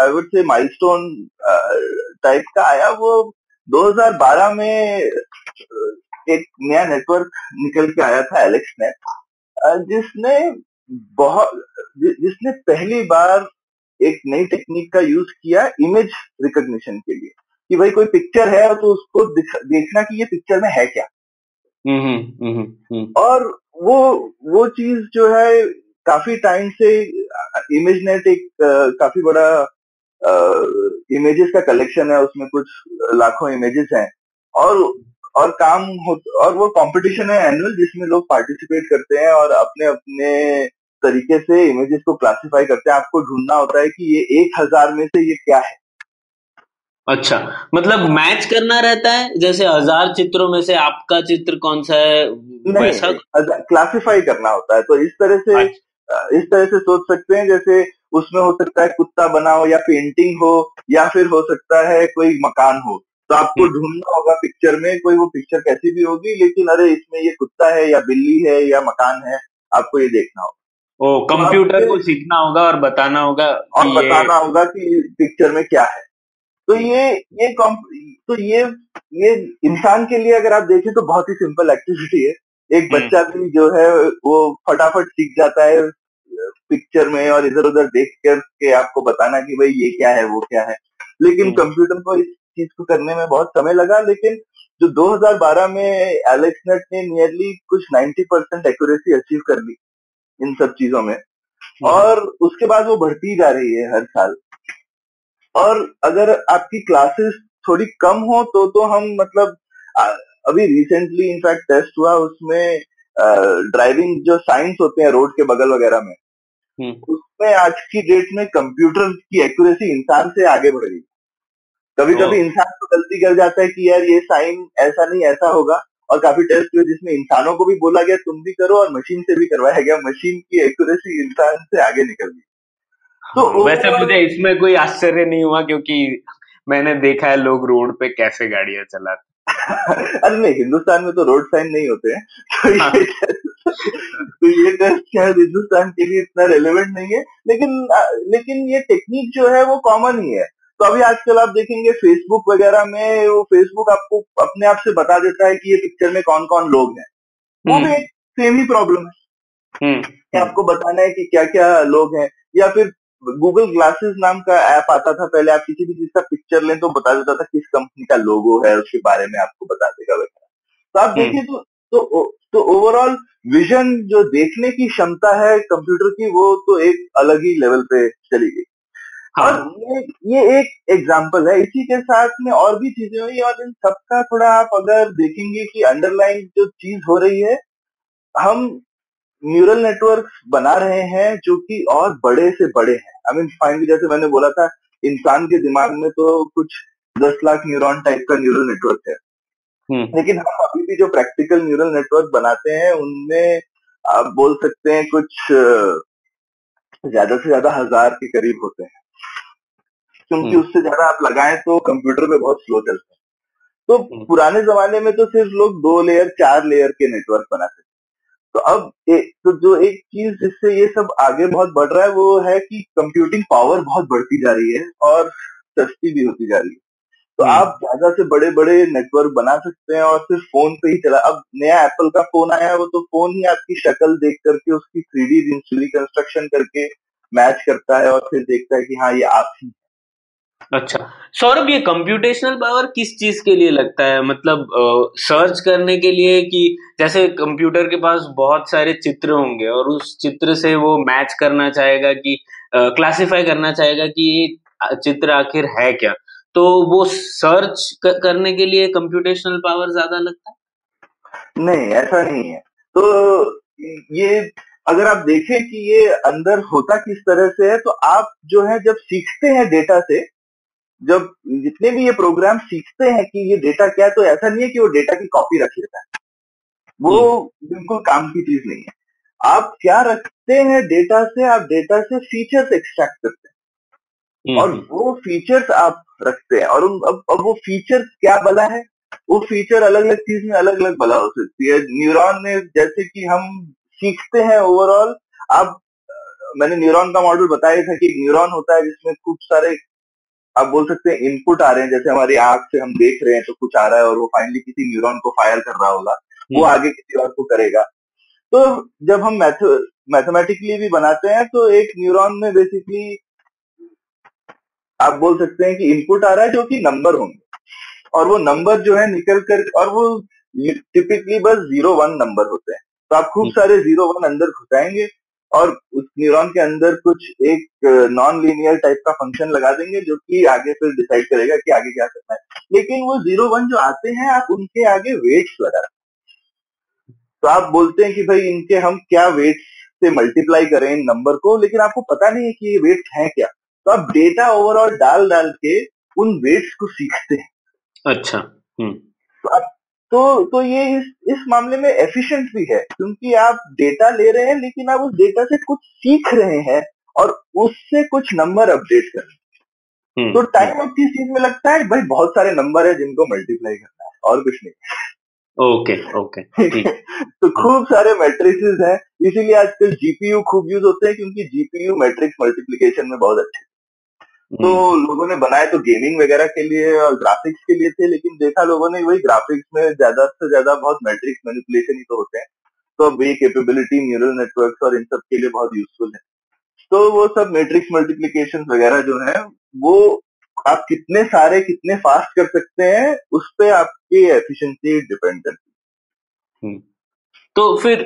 I would say milestone type का आया वो 2012 में एक नया नेटवर्क निकल के आया था एलेक्स नेट जिसने बहुत जिसने पहली बार एक नई टेक्निक का यूज़ किया इमेज रिकॉग्निशन के लिए कि भाई कोई पिक्चर है तो उसको देखना कि ये पिक्चर में है क्या। हम्म, हम्म, हम्म, और वो वो चीज़ जो है, काफ़ी टाइम से इमेज नेट एक, काफ़ी बड़ा इमेजेस का कलेक्शन है, उसमें कुछ लाखों इमेजेस हैं। और और काम हो, और वो कंपटीशन है एनुअल जिसमें लोग पार्टिसिपेट करते हैं और अपने अपने तरीके से इमेजेस को क्लासिफाई करते हैं। आपको ढूंढना होता है कि ये एक हज़ार में से ये क्या है। अच्छा मतलब मैच करना रहता है? जैसे हज़ार चित्रों में से आपका चित्र कौन सा है? वैसा क्लासिफाई करना होता है तो इस तरह से अच्छा। इस तरह से सोच सकते हैं जैसे उसमें हो सकता है कुत्ता बना हो या पेंटिंग हो या फिर हो सकता है कोई मकान हो। तो आपको हम्म। ढूंढना होगा पिक्चर में कोई वो पिक्चर कैसी भी होगी लेकिन अरे इसमें ये कुत्ता है या बिल्ली है या मकान है आपको ये देखना होगा। ओ कंप्यूटर को सीखना होगा और बताना होगा और बताना होगा कि पिक्चर में क्या है। तो ये ये तो ये ये इंसान के लिए अगर आप देखें तो बहुत ही सिंपल एक्टिविटी है। एक हम्म। बच्चा भी जो है वो फटाफट सीख जाता है पिक्चर में और इधर उधर देख कर के आपको बताना कि भाई ये क्या है वो क्या है। लेकिन हम्म। कंप्यूटर को इस चीज़ को करने में बहुत समय लगा लेकिन जो 2012 में एलेक्स नेट ने नियरली कुछ 90 परसेंट एक्यूरेसी अचीव कर ली इन सब चीज़ों में। और उसके बाद वो बढ़ती जा रही है हर साल। और अगर आपकी क्लासेस थोड़ी कम हो तो तो हम मतलब अभी रिसेंटली इनफैक्ट टेस्ट हुआ उसमें ड्राइविंग जो साइंस होते हैं रोड के बगल वगैरह में हम्म, उसमें आज की डेट में कंप्यूटर की एक्यूरेसी इंसान से आगे बढ़ गई। कभी कभी इंसान तो गलती कर जाता है कि यार ये साइन ऐसा नहीं ऐसा होगा और काफ़ी टेस्ट हुए जिसमें इंसानों को भी बोला गया तुम भी करो और मशीन से भी करवाया गया। मशीन की एक्यूरेसी इंसान से आगे निकल गई। तो हाँ, वैसे मुझे इसमें कोई आश्चर्य नहीं हुआ क्योंकि मैंने देखा है लोग रोड पे कैसे गाड़ियाँ चलाते अरे नहीं हिंदुस्तान में तो रोड साइन नहीं होते हैं। तो हाँ। ये तो ये टेस्ट शायद हिंदुस्तान के लिए इतना रेलेवेंट नहीं है। लेकिन लेकिन ये टेक्निक जो है वो कॉमन ही है। तो अभी आजकल आप देखेंगे फेसबुक वगैरह में वो फेसबुक आपको अपने आप से बता देता है कि ये पिक्चर में कौन कौन लोग हैं। वो भी हम्म, एक सेम ही प्रॉब्लम है। हम्म, आपको बताना है कि क्या क्या लोग हैं। या फिर गूगल ग्लासेस नाम का ऐप आता था पहले आप किसी भी चीज़ का पिक्चर लें तो बता देता था किस कंपनी का लोगो है उसके बारे में आपको बता देगा वगैरह। तो आप हम्म। देखिए तो तो तो ओवरऑल विजन जो देखने की क्षमता है कंप्यूटर की वो तो एक अलग ही लेवल पे चली गई। और हाँ ये ये एक एग्ज़ाम्पल है। इसी के साथ में और भी चीज़ें हुई और इन सबका थोड़ा आप अगर देखेंगे कि अंडरलाइन जो चीज़ हो रही है हम न्यूरल नेटवर्क बना रहे हैं जो कि और बड़े से बड़े हैं। आई मीन फाइनली जैसे मैंने बोला था इंसान के दिमाग में तो कुछ दस लाख न्यूरॉन टाइप का न्यूरल नेटवर्क है। हम्म, लेकिन हम अभी भी जो प्रैक्टिकल न्यूरल नेटवर्क बनाते हैं उनमें आप बोल सकते हैं कुछ ज़्यादा से ज़्यादा हज़ार के करीब होते हैं। क्योंकि हम्म। उससे ज़्यादा आप लगाएँ तो कंप्यूटर में बहुत स्लो चलता है। तो हम्म। पुराने जमाने में तो सिर्फ़ लोग दो लेयर चार लेयर के नेटवर्क बनाते थे। तो अब एक तो जो एक चीज़ जिससे ये सब आगे बहुत बढ़ रहा है वो है कि कंप्यूटिंग पावर बहुत बढ़ती जा रही है और सस्ती भी होती जा रही है तो हम्म। आप ज़्यादा से बड़े बड़े नेटवर्क बना सकते हैं और सिर्फ़ फ़ोन पे ही चला अब नया एप्पल का फ़ोन आया है वो तो फ़ोन ही आपकी शक्ल देख करके उसकी थ्री डी रिकंस्ट्रक्शन करके मैच करता है और फिर देखता है कि हाँ ये आप ही अच्छा। सौरभ, ये कंप्यूटेशनल पावर किस चीज़ के लिए लगता है? मतलब सर्च करने के लिए कि जैसे कंप्यूटर के पास बहुत सारे चित्र होंगे और उस चित्र से वो मैच करना चाहेगा कि क्लासिफाई करना चाहेगा कि ये चित्र आखिर है क्या? तो वो सर्च करने के लिए कंप्यूटेशनल पावर ज़्यादा लगता है? नहीं, ऐसा नहीं है। तो ये, अगर आप देखें कि ये अंदर होता किस तरह से है तो आप जो है जब सीखते हैं डेटा से जब जितने भी ये प्रोग्राम सीखते हैं कि ये डेटा क्या है तो ऐसा नहीं है कि वो डेटा की कॉपी रख लेता है। वो बिल्कुल काम की चीज़ नहीं है। आप क्या रखते हैं डेटा से? आप डेटा से फीचर्स एक्सट्रैक्ट करते हैं। और वो फीचर्स आप रखते हैं। और उन अब, अब वो फीचर क्या बला है? वो फीचर अलग अलग चीज़ में अलग अलग बला हो सकती है। न्यूरॉन में जैसे कि हम सीखते हैं ओवरऑल आप मैंने न्यूरॉन का मॉडल बताया था कि एक न्यूरॉन होता है जिसमें खूब सारे आप बोल सकते हैं इनपुट आ रहे हैं जैसे हमारी आँख से हम देख रहे हैं तो कुछ आ रहा है और वो फाइनली किसी न्यूरॉन को फायर कर रहा होगा वो आगे किसी और को करेगा। तो जब हम मैथ मैथमेटिकली भी बनाते हैं तो एक न्यूरॉन में बेसिकली आप बोल सकते हैं कि इनपुट आ रहा है जो कि नंबर होंगे। और वो नंबर जो है निकल कर और वो टिपिकली बस ज़ीरो वन नंबर होते हैं। तो आप खूब सारे ज़ीरो वन अंदर घुसाएँगे और उस न्यूरॉन के अंदर कुछ एक नॉन लीनियर टाइप का फ़ंक्शन लगा देंगे जो कि आगे फिर डिसाइड करेगा कि आगे क्या करना है। लेकिन वो ज़ीरो वन जो आते हैं आप उनके आगे वेट्स लगा तो आप बोलते हैं कि भाई इनके हम क्या वेट्स से मल्टीप्लाई करें इन नंबर को लेकिन आपको पता नहीं है कि ये वेट्स हैं क्या। तो आप डेटा ओवरऑल डाल डाल के उन वेट्स को सीखते हैं। अच्छा हम्म। तो आप तो तो ये इस इस मामले में एफिशिएंट भी है क्योंकि आप डेटा ले रहे हैं लेकिन आप उस डेटा से कुछ सीख रहे हैं और उससे कुछ नंबर अपडेट कर रहे हैं। हम्म, तो टाइम अब किस चीज़ में लगता है? भाई बहुत सारे नंबर है जिनको मल्टीप्लाई करना है और कुछ नहीं। ओके ओके तो खूब सारे मैट्रिसेस हैं इसीलिए आजकल जीपीयू खूब यूज़ होते हैं क्योंकि जीपीयू मैट्रिक्स मल्टीप्लिकेशन में बहुत अच्छे। तो हम्म, लोगों ने बनाए तो गेमिंग वगैरह के लिए और ग्राफिक्स के लिए थे लेकिन देखा लोगों ने वही ग्राफिक्स में ज़्यादा से ज़्यादा बहुत मैट्रिक्स मैनिपुलेशन ही तो होते हैं। तो अब ये कैपेबिलिटी न्यूरल नेटवर्क और इन सब के लिए बहुत यूजफुल है। तो वो सब मैट्रिक्स मल्टीप्लीकेशन वगैरह जो है वो आप कितने सारे कितने फास्ट कर सकते हैं उस पर आपकी एफिशिएंसी डिपेंड करती हम्म। तो फिर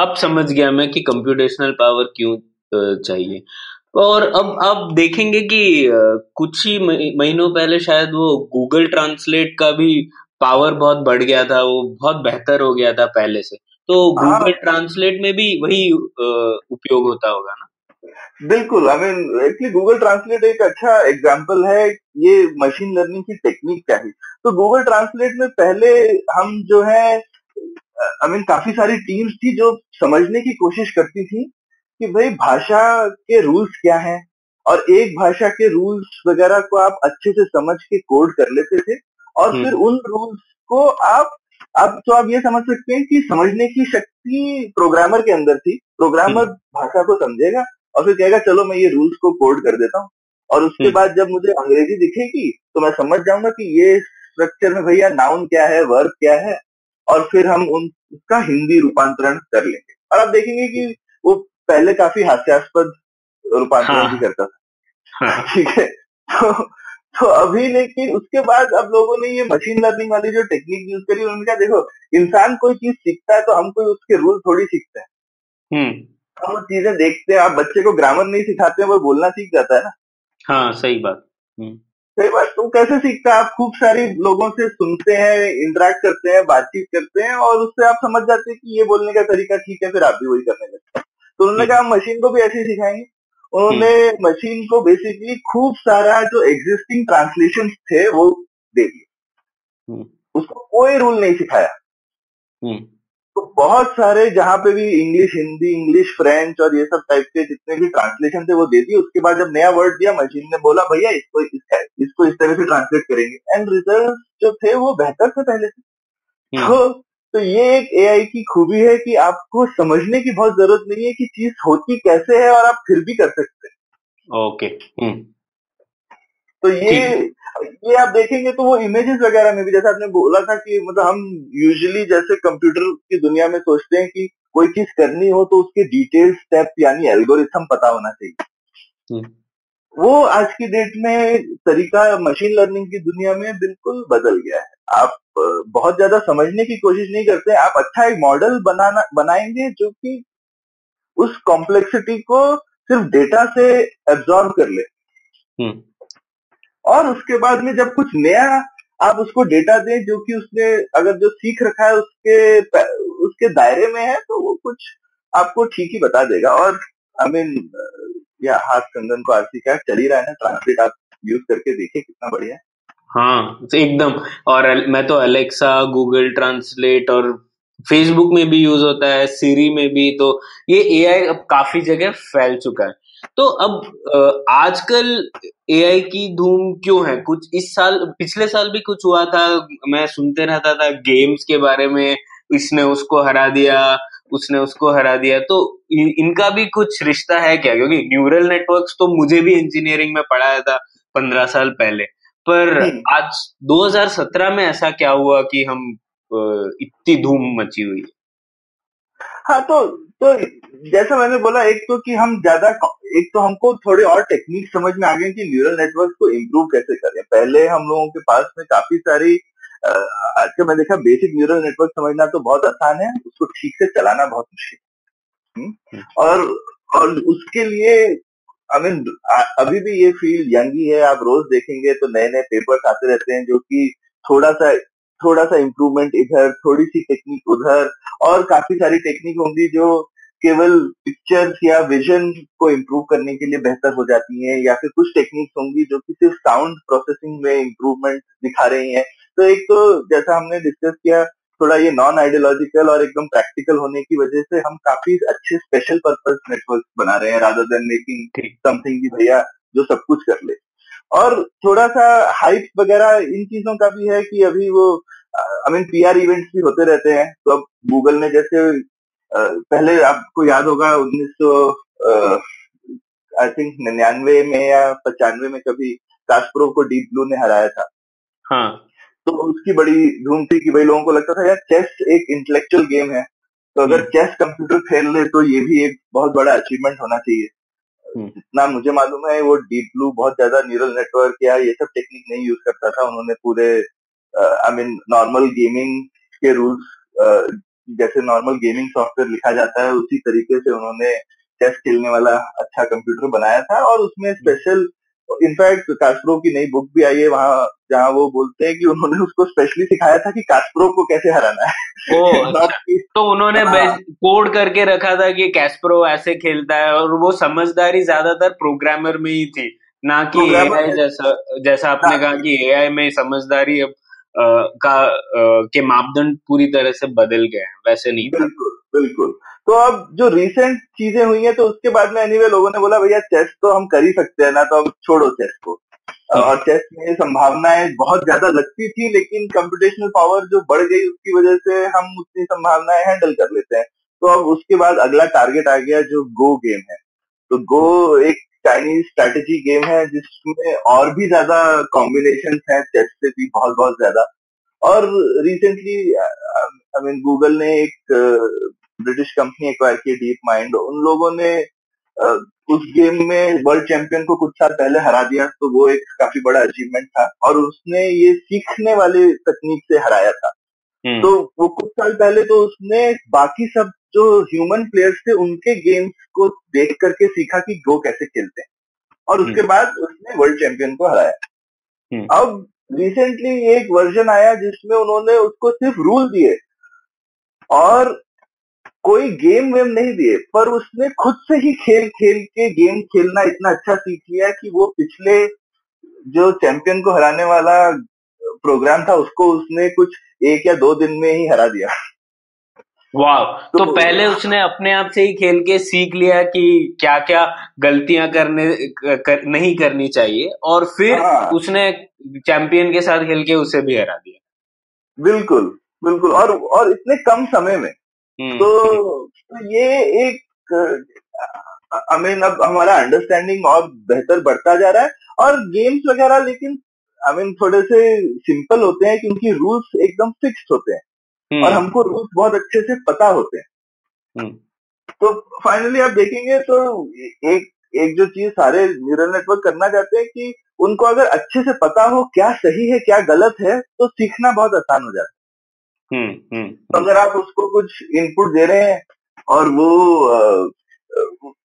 अब समझ गया मैं कि कंप्यूटेशनल पावर क्यों चाहिए। और अब आप देखेंगे कि कुछ ही महीनों पहले शायद वो गूगल ट्रांसलेट का भी पावर बहुत बढ़ गया था वो बहुत बेहतर हो गया था पहले से। तो हाँ। गूगल ट्रांसलेट में भी वही उपयोग होता होगा ना? बिल्कुल I mean actually Google Translate एक अच्छा एग्जांपल है ये मशीन लर्निंग की टेक्निक क्या है? तो गूगल ट्रांसलेट में पहले हम जो है आई I मीन mean, काफ़ी सारी टीम्स थी जो समझने की कोशिश करती थी कि भाई भाषा के रूल्स क्या हैं? और एक भाषा के रूल्स वगैरह को आप अच्छे से समझ के कोड कर लेते थे और हम्म। फिर उन रूल्स को आप अब तो आप ये समझ सकते हैं कि समझने की शक्ति प्रोग्रामर के अंदर थी। प्रोग्रामर हम्म। भाषा को समझेगा और फिर कहेगा चलो मैं ये रूल्स को कोड कर देता हूँ। और उसके हम्म। बाद जब मुझे अंग्रेज़ी दिखेगी तो मैं समझ जाऊँगा कि ये स्ट्रक्चर में भैया नाउन क्या है वर्ब क्या है? और फिर हम उन उसका हिंदी रूपांतरण कर लेंगे। और आप देखेंगे कि वो पहले काफ़ी हास्यास्पद रूपांतरण हाँ, भी करता था। हाँ। ठीक है? तो तो अभी लेकिन उसके बाद अब लोगों ने ये मशीन लर्निंग वाली जो टेक्निक यूज़ करी उन्होंने कहा देखो इंसान कोई चीज़ सीखता है तो हम कोई उसके रूल थोड़ी सीखते हैं। हम्म। हम वो चीज़ें देखते हैं आप बच्चे को ग्रामर नहीं सिखाते हैं वो बोलना सीख जाता है ना? हाँ सही बात। हम्म। सही बात तो कैसे सीखता है? आप खूब सारे लोगों से सुनते हैं इंटरेक्ट करते हैं बातचीत करते हैं और उससे आप समझ जाते हैं कि ये बोलने का तरीका ठीक है फिर आप भी वही करने लगते हैं। तो उन्होंने हम्म कहा मशीन को भी ऐसे ही सिखाएँगे। उन्होंने मशीन को बेसिकली खूब सारा जो एग्जिस्टिंग ट्रांसलेशन थे वो दे दिए। हम्म। उसको कोई रूल नहीं सिखाया। हम्म। तो बहुत सारे जहाँ पे भी इंग्लिश हिंदी इंग्लिश फ्रेंच और ये सब टाइप के जितने भी ट्रांसलेशन थे वो दे दिए। उसके बाद जब नया वर्ड दिया मशीन ने बोला भैया इसको इस, इसको इस तरह से ट्रांसलेट करेंगे। एंड रिज़ल्ट जो थे वो बेहतर थे पहले से हम्म। तो तो ये एक एआई की खूबी है कि आपको समझने की बहुत ज़रूरत नहीं है कि चीज़ होती कैसे है और आप फिर भी कर सकते हैं। ओके। हम्म। तो ये ये आप देखेंगे तो वो इमेजेस वगैरह में भी जैसे आपने बोला था कि मतलब हम यूजुअली जैसे कंप्यूटर की दुनिया में सोचते हैं कि कोई चीज़ करनी हो तो उसके डिटेल स्टेप यानी एल्गोरिथम पता होना चाहिए। हम्म। वो आज की डेट में तरीका मशीन लर्निंग की दुनिया में बिल्कुल बदल गया है। आप बहुत ज़्यादा समझने की कोशिश नहीं करते। आप अच्छा एक मॉडल बनाना बनाएँगे जो कि उस कॉम्प्लेक्सिटी को सिर्फ़ डेटा से एब्जॉर्ब कर ले। हम्म। और उसके बाद में जब कुछ नया आप उसको डेटा दें जो कि उसने अगर जो सीख रखा है उसके उसके दायरे में है तो वो कुछ आपको ठीक ही बता देगा। और आई मीन या हाथ कंगन को आरती का चल ही रहा है ना ट्रांसलेट आप यूज़ करके देखिए कितना बढ़िया है। हाँ तो एकदम। और मैं तो अलेक्सा गूगल ट्रांसलेट और फेसबुक में भी यूज़ होता है सीरी में भी तो ये एआई अब काफ़ी जगह फैल चुका है। तो अब आजकल एआई की धूम क्यों है? कुछ इस साल पिछले साल भी कुछ हुआ था मैं सुनते रहता था गेम्स के बारे में इसने उसको हरा दिया उसने उसको हरा दिया तो इ, इनका भी कुछ रिश्ता है क्या? क्योंकि न्यूरल नेटवर्क्स तो मुझे भी इंजीनियरिंग में पढ़ाया था पंद्रह साल पहले। पर आज 2017 में ऐसा क्या हुआ कि हम इतनी धूम मची हुई है तो तो जैसा मैंने बोला एक तो कि हम ज़्यादा एक तो हमको थोड़े और टेक्निक समझ में आ गए कि न्यूरल नेटवर्क को इम्प्रूव कैसे करें पहले हम लोगों के पास में काफ़ी सारी आज का मैं देखा बेसिक न्यूरल नेटवर्क समझना तो बहुत आसान है उसको ठीक से चलाना बहुत मुश्किल। हम्म? हम्म, और और उसके लिए आई मीन अभी भी ये फ़ील्ड यंग ही है, आप रोज देखेंगे तो नए नए पेपर्स आते रहते हैं जो कि थोड़ा सा थोड़ा सा इम्प्रूवमेंट इधर थोड़ी सी टेक्निक उधर, और काफ़ी सारी टेक्निक होंगी जो केवल पिक्चर्स या विजन को इम्प्रूव करने के लिए बेहतर हो जाती हैं, या फिर कुछ टेक्निक्स होंगी जो कि सिर्फ़ साउंड प्रोसेसिंग में इम्प्रूवमेंट दिखा रही हैं। तो एक तो जैसा हमने डिस्कस किया थोड़ा ये नॉन आइडियोलॉजिकल और एकदम प्रैक्टिकल होने की वजह से हम काफ़ी अच्छे स्पेशल पर्पज नेटवर्क बना रहे हैं रादर देन मेकिंग समथिंग की भैया जो सब कुछ कर ले। और थोड़ा सा हाइप वगैरह इन चीज़ों का भी है कि अभी वो आई मीन पीआर इवेंट्स भी होते रहते हैं। तो अब गूगल ने जैसे पहले आपको याद होगा उन्नीस सौ आई थिंक निन्यानवे में या पचानवे में कभी कास्प्रो को डीप ब्लू ने हराया था। हाँ। तो उसकी बड़ी धूम थी कि भाई लोगों को लगता था यार चेस एक इंटेलेक्चुअल गेम है। तो अगर चेस कंप्यूटर खेल ले तो ये भी एक बहुत बड़ा अचीवमेंट होना चाहिए। हम्म। जितना मुझे मालूम है वो डीप ब्लू बहुत ज़्यादा न्यूरल नेटवर्क या ये सब टेक्निक नहीं यूज़ करता था। उन्होंने पूरे आई मीन नॉर्मल गेमिंग के रूल्स जैसे नॉर्मल गेमिंग सॉफ्टवेयर लिखा जाता है उसी तरीके से उन्होंने चेस खेलने वाला अच्छा कंप्यूटर बनाया था। और उसमें स्पेशल इनफैक्ट कास्प्रो की नई बुक भी आई है वहाँ जहाँ वो बोलते हैं कि उन्होंने उसको स्पेशली सिखाया था कि कास्प्रो को कैसे हराना है ओ, अच्छा। तो उन्होंने हाँ। कोड करके रखा था कि कैस्प्रो ऐसे खेलता है और वो समझदारी ज़्यादातर प्रोग्रामर में ही थी ना कि एआई जैसा जैसा आपने हाँ। कहा कि एआई में समझदारी अब आ, का आ, के मापदंड पूरी तरह से बदल गए हैं वैसे नहीं बिल्कुल बिल्कुल तो अब जो रिसेंट चीज़ें हुई हैं तो उसके बाद में एनीवे लोगों ने बोला भैया चेस तो हम कर ही सकते हैं ना तो अब छोड़ो चेस को। और चेस में संभावनाएँ बहुत ज़्यादा लगती थी लेकिन कंप्यूटेशनल पावर जो बढ़ गई उसकी वजह से हम उतनी संभावनाएँ हैंडल कर लेते हैं। तो अब उसके बाद अगला टारगेट आ गया जो गो गेम है। तो गो एक चाइनीज़ स्ट्रेटेजी गेम है जिसमें और भी ज़्यादा कॉम्बिनेशन है चेस से भी बहुत बहुत ज़्यादा। और रिसेंटली आई मीन गूगल ने एक ब्रिटिश कंपनी एक्वायर की डीप माइंड उन लोगों ने उस गेम में वर्ल्ड चैंपियन को कुछ साल पहले हरा दिया तो वो एक काफ़ी बड़ा अचीवमेंट था और उसने ये सीखने वाले तकनीक से हराया था हम्म। तो वो कुछ साल पहले तो उसने बाकी सब जो ह्यूमन प्लेयर्स थे उनके गेम्स को देख करके सीखा कि गो कैसे खेलते हैं और उसके हम्म। बाद उसने वर्ल्ड चैंपियन को हराया हम्म। अब रिसेंटली एक वर्जन आया जिसमें उन्होंने उसको सिर्फ़ रूल दिए और कोई गेम वेम नहीं दिए पर उसने खुद से ही खेल खेल के गेम खेलना इतना अच्छा सीख लिया कि वो पिछले जो चैंपियन को हराने वाला प्रोग्राम था उसको उसने कुछ एक या दो दिन में ही हरा दिया। वाह तो, तो पहले उसने अपने आप से ही खेल के सीख लिया कि क्या क्या गलतियाँ करने कर, नहीं करनी चाहिए और फिर हाँ, उसने चैंपियन के साथ खेल के उसे भी हरा दिया। बिल्कुल बिल्कुल और और इतने कम समय में तो, तो ये एक आई मीन अब हमारा अंडरस्टैंडिंग और बेहतर बढ़ता जा रहा है और गेम्स वगैरह लेकिन आई मीन थोड़े से सिंपल होते हैं क्योंकि रूल्स एकदम फिक्स होते हैं और हम्म। हमको रूल्स बहुत अच्छे से पता होते हैं हम्म। तो फाइनली आप देखेंगे तो एक एक जो चीज़ सारे न्यूरल नेटवर्क करना चाहते हैं कि उनको अगर अच्छे से पता हो क्या सही है क्या गलत है तो सीखना बहुत आसान हो जाता है तो अगर आप उसको कुछ इनपुट दे रहे हैं और वो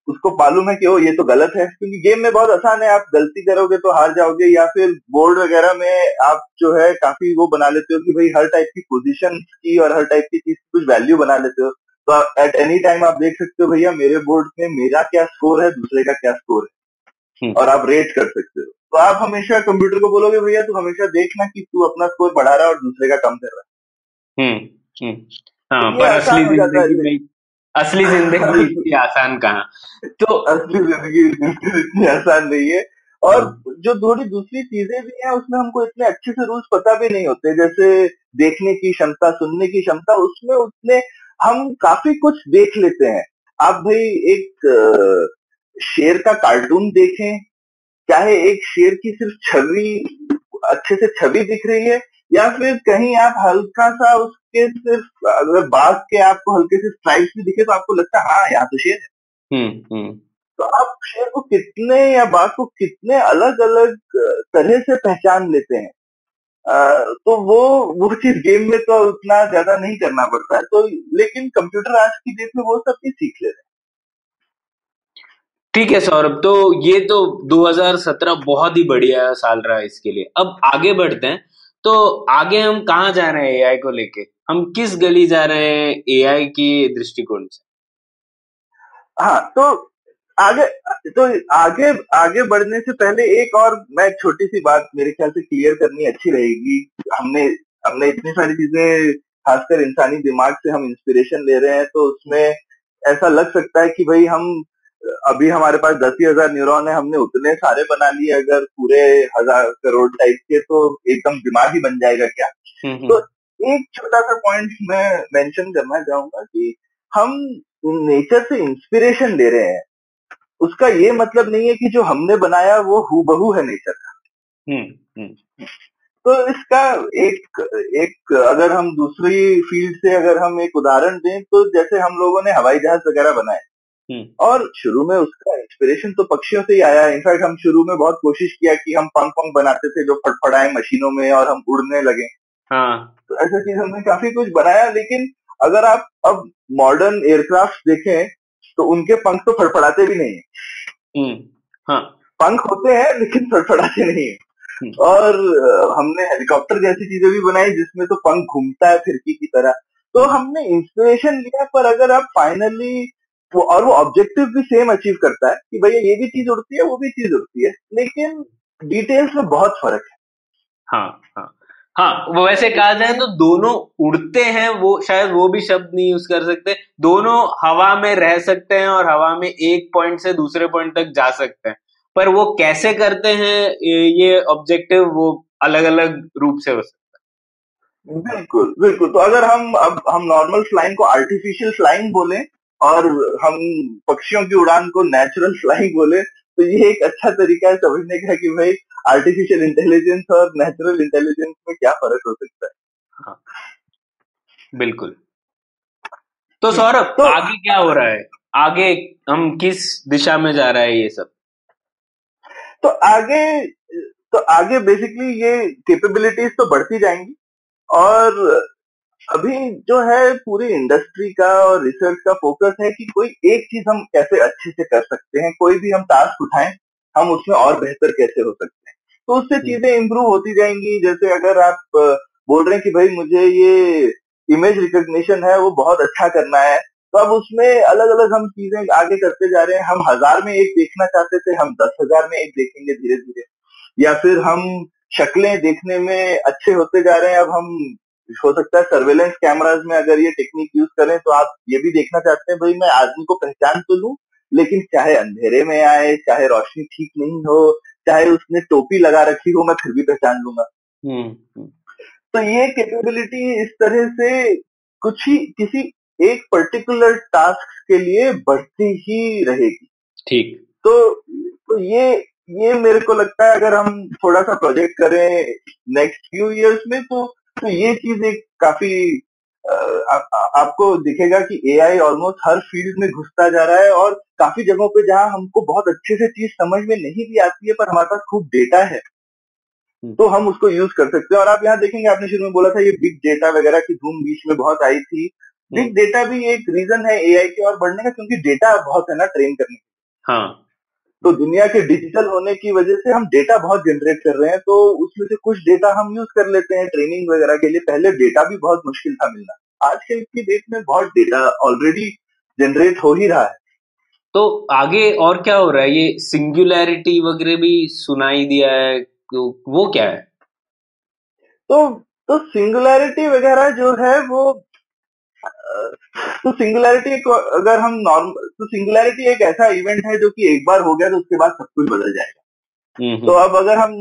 उसको मालूम है कि वो ये तो गलत है क्योंकि गेम में बहुत आसान है आप गलती करोगे तो हार जाओगे या फिर बोर्ड वगैरह में आप जो है काफ़ी वो बना लेते हो कि भाई हर टाइप की पोजीशन की और हर टाइप की चीज़ की कुछ वैल्यू बना लेते हो। तो एट एनी टाइम आप देख सकते हो भैया मेरे बोर्ड में मेरा क्या स्कोर है दूसरे का क्या स्कोर है? हम्म। और आप रेट कर सकते हो। तो आप हमेशा कंप्यूटर को बोलोगे भैया तू हमेशा देखना कि तू अपना स्कोर बढ़ा रहा है और दूसरे का कम कर रहा है। हम्म, हम्म। हाँ पर असली ज़िंदगी में असली ज़िंदगी इतनी आसान कहा? तो असली ज़िंदगी इतनी आसान नहीं है। और हाँ। जो थोड़ी दूसरी चीज़ें भी हैं उसमें हमको इतने अच्छे से रूल्स पता भी नहीं होते। जैसे देखने की क्षमता सुनने की क्षमता उसमें उतने हम काफ़ी कुछ देख लेते हैं। आप भाई एक शेर का कार्टून देखें। चाहे एक शेर की सिर्फ़ छवि अच्छे से छवि दिख रही है या फिर कहीं आप हल्का सा उसके सिर्फ़ अगर बाघ के आपको हल्के से स्ट्राइप्स भी दिखे तो आपको लगता है हाँ यहाँ तो शेर है। हम्म, हम्म। तो आप शेर को कितने या बाघ को कितने अलग अलग तरह से पहचान लेते हैं। आ, तो वो वो चीज़ गेम में तो उतना ज़्यादा नहीं करना पड़ता है। तो लेकिन कंप्यूटर आज की डेट में वो सब भी सीख ले रहे हैं। ठीक है सौरभ तो ये तो 2017 बहुत ही बढ़िया साल रहा इसके लिए। अब आगे बढ़ते हैं। तो आगे हम कहाँ जा रहे हैं एआई को लेके? हम किस गली जा रहे हैं एआई की दृष्टिकोण से? हाँ तो आगे तो आगे आगे बढ़ने से पहले एक और मैं छोटी सी बात मेरे ख्याल से क्लियर करनी अच्छी रहेगी। हमने हमने इतनी सारी चीज़ें, खासकर इंसानी दिमाग से हम इंस्पिरेशन ले रहे हैं तो उसमें ऐसा लग सकता है कि भाई हम अभी हमारे पास दस ही हज़ार न्यूरॉन है हमने उतने सारे बना लिए अगर पूरे हज़ार करोड़ टाइप के तो एकदम दिमाग ही बन जाएगा क्या? हम्म, तो एक छोटा सा पॉइंट मैं मेंशन करना चाहूँगा कि हम नेचर से इंस्पिरेशन ले रहे हैं। उसका ये मतलब नहीं है कि जो हमने बनाया वो हु है नेचर का। हम्म, हम्म, तो इसका एक एक अगर हम दूसरी फ़ील्ड से अगर हम एक उदाहरण दें तो जैसे हम लोगों ने हवाई जहाज़ वगैरह बनाए हम्म, और शुरू में उसका इंस्पिरेशन तो पक्षियों से ही आया इनफैक्ट हम शुरू में बहुत कोशिश किया कि हम पंख पंख बनाते थे जो फटफड़ाए मशीनों में और हम उड़ने लगे। हाँ। तो ऐसा चीज़ हमने काफ़ी कुछ बनाया लेकिन अगर आप अब मॉडर्न एयरक्राफ्ट देखें तो उनके पंख तो फड़फड़ाते भी नहीं है। हम्म, हाँ। पंख होते हैं लेकिन फड़फड़ाते नहीं है। हम्म। और हमने हेलीकॉप्टर जैसी चीज़ें भी बनाई जिसमें तो पंख घूमता है फिरकी की तरह। तो हमने इंस्पिरेशन लिया पर अगर आप फाइनली वो और वो ऑब्जेक्टिव भी सेम अचीव करता है कि भैया ये भी चीज़ उड़ती है वो भी चीज़ उड़ती है। लेकिन डिटेल्स में बहुत फ़र्क है। हाँ हाँ। हाँ वो वैसे कहा जाए तो दोनों उड़ते हैं वो शायद वो भी शब्द नहीं यूज़ कर सकते। दोनों हवा में रह सकते हैं और हवा में एक पॉइंट से दूसरे पॉइंट तक जा सकते हैं। पर वो कैसे करते हैं ये ऑब्जेक्टिव वो अलग अलग रूप से हो सकता है। बिल्कुल बिल्कुल। तो अगर हम अब हम नॉर्मल फ्लाइंग को आर्टिफिशियल फ्लाइंग बोले और हम पक्षियों की उड़ान को नेचुरल फ्लाइंग बोले तो ये एक अच्छा तरीका है समझने का कि भाई आर्टिफिशियल इंटेलिजेंस और नेचुरल इंटेलिजेंस में क्या फ़र्क हो सकता है। है। बिल्कुल। तो सौरभ तो- आगे क्या हो रहा है? आगे हम किस दिशा में जा रहा है ये सब? तो आगे तो आगे बेसिकली ये कैपेबिलिटीज तो बढ़ती जाएँगी और अभी जो है पूरी इंडस्ट्री का और रिसर्च का फोकस है कि कोई एक चीज़ हम कैसे अच्छे से कर सकते हैं कोई भी हम टास्क उठाएँ हम उसमें और बेहतर कैसे हो सकते हैं। तो उससे चीज़ें इंप्रूव होती जाएँगी जैसे अगर आप बोल रहे हैं कि भाई मुझे ये इमेज रिकॉग्निशन है वो बहुत अच्छा करना है तो अब उसमें अलग अलग हम चीज़ें आगे करते जा रहे हैं। हम हज़ार में एक देखना चाहते थे हम दस हज़ार में एक देखेंगे धीरे धीरे या फिर हम शक्लें देखने में अच्छे होते जा रहे हैं अब हम हो सकता है सर्वेलेंस कैमराज में अगर ये टेक्निक यूज़ करें तो आप ये भी देखना चाहते हैं भाई मैं आदमी को पहचान तो लू लेकिन चाहे अंधेरे में आए चाहे रोशनी ठीक नहीं हो चाहे उसने टोपी लगा रखी हो मैं फिर भी पहचान लूँगा। हम्म हम्म, तो ये कैपेबिलिटी इस तरह से कुछ ही किसी एक पर्टिकुलर टास्क के लिए बढ़ती ही रहेगी। ठीक। तो तो ये ये मेरे को लगता है अगर हम थोड़ा सा प्रोजेक्ट करें नेक्स्ट फ्यू इयर्स में तो तो ये चीज़ एक काफ़ी आ, आ, आपको दिखेगा कि एआई ऑलमोस्ट हर फ़ील्ड में घुसता जा रहा है और काफ़ी जगहों पे जहाँ हमको बहुत अच्छे से चीज़ समझ में नहीं भी आती है पर हमारे पास खूब डेटा है। तो हम उसको यूज़ कर सकते हैं। और आप यहाँ देखेंगे आपने शुरू में बोला था ये बिग डेटा वगैरह की धूम बीच में बहुत आई थी। बिग डेटा भी एक रीजन है एआई के और बढ़ने का क्योंकि डेटा बहुत है ना ट्रेन करने का। हाँ। तो दुनिया के डिजिटल होने की वजह से हम डेटा बहुत जनरेट कर रहे हैं तो उसमें से कुछ डेटा हम यूज़ कर लेते हैं ट्रेनिंग वगैरह के लिए। पहले डेटा भी बहुत मुश्किल था मिलना। आजकल की डेट में बहुत डेटा ऑलरेडी जनरेट हो ही रहा है। तो आगे और क्या हो रहा है? ये सिंगुलैरिटी वगैरह भी सुनाई दिया है तो वो क्या है? तो तो सिंगुलैरिटी वगैरह जो है वो तो सिंगुलैरिटी अगर हम नॉर्मल तो सिंगुलैरिटी एक ऐसा इवेंट है जो कि एक बार हो गया तो उसके बाद सब कुछ बदल जाएगा। हम्म, तो अब अगर हम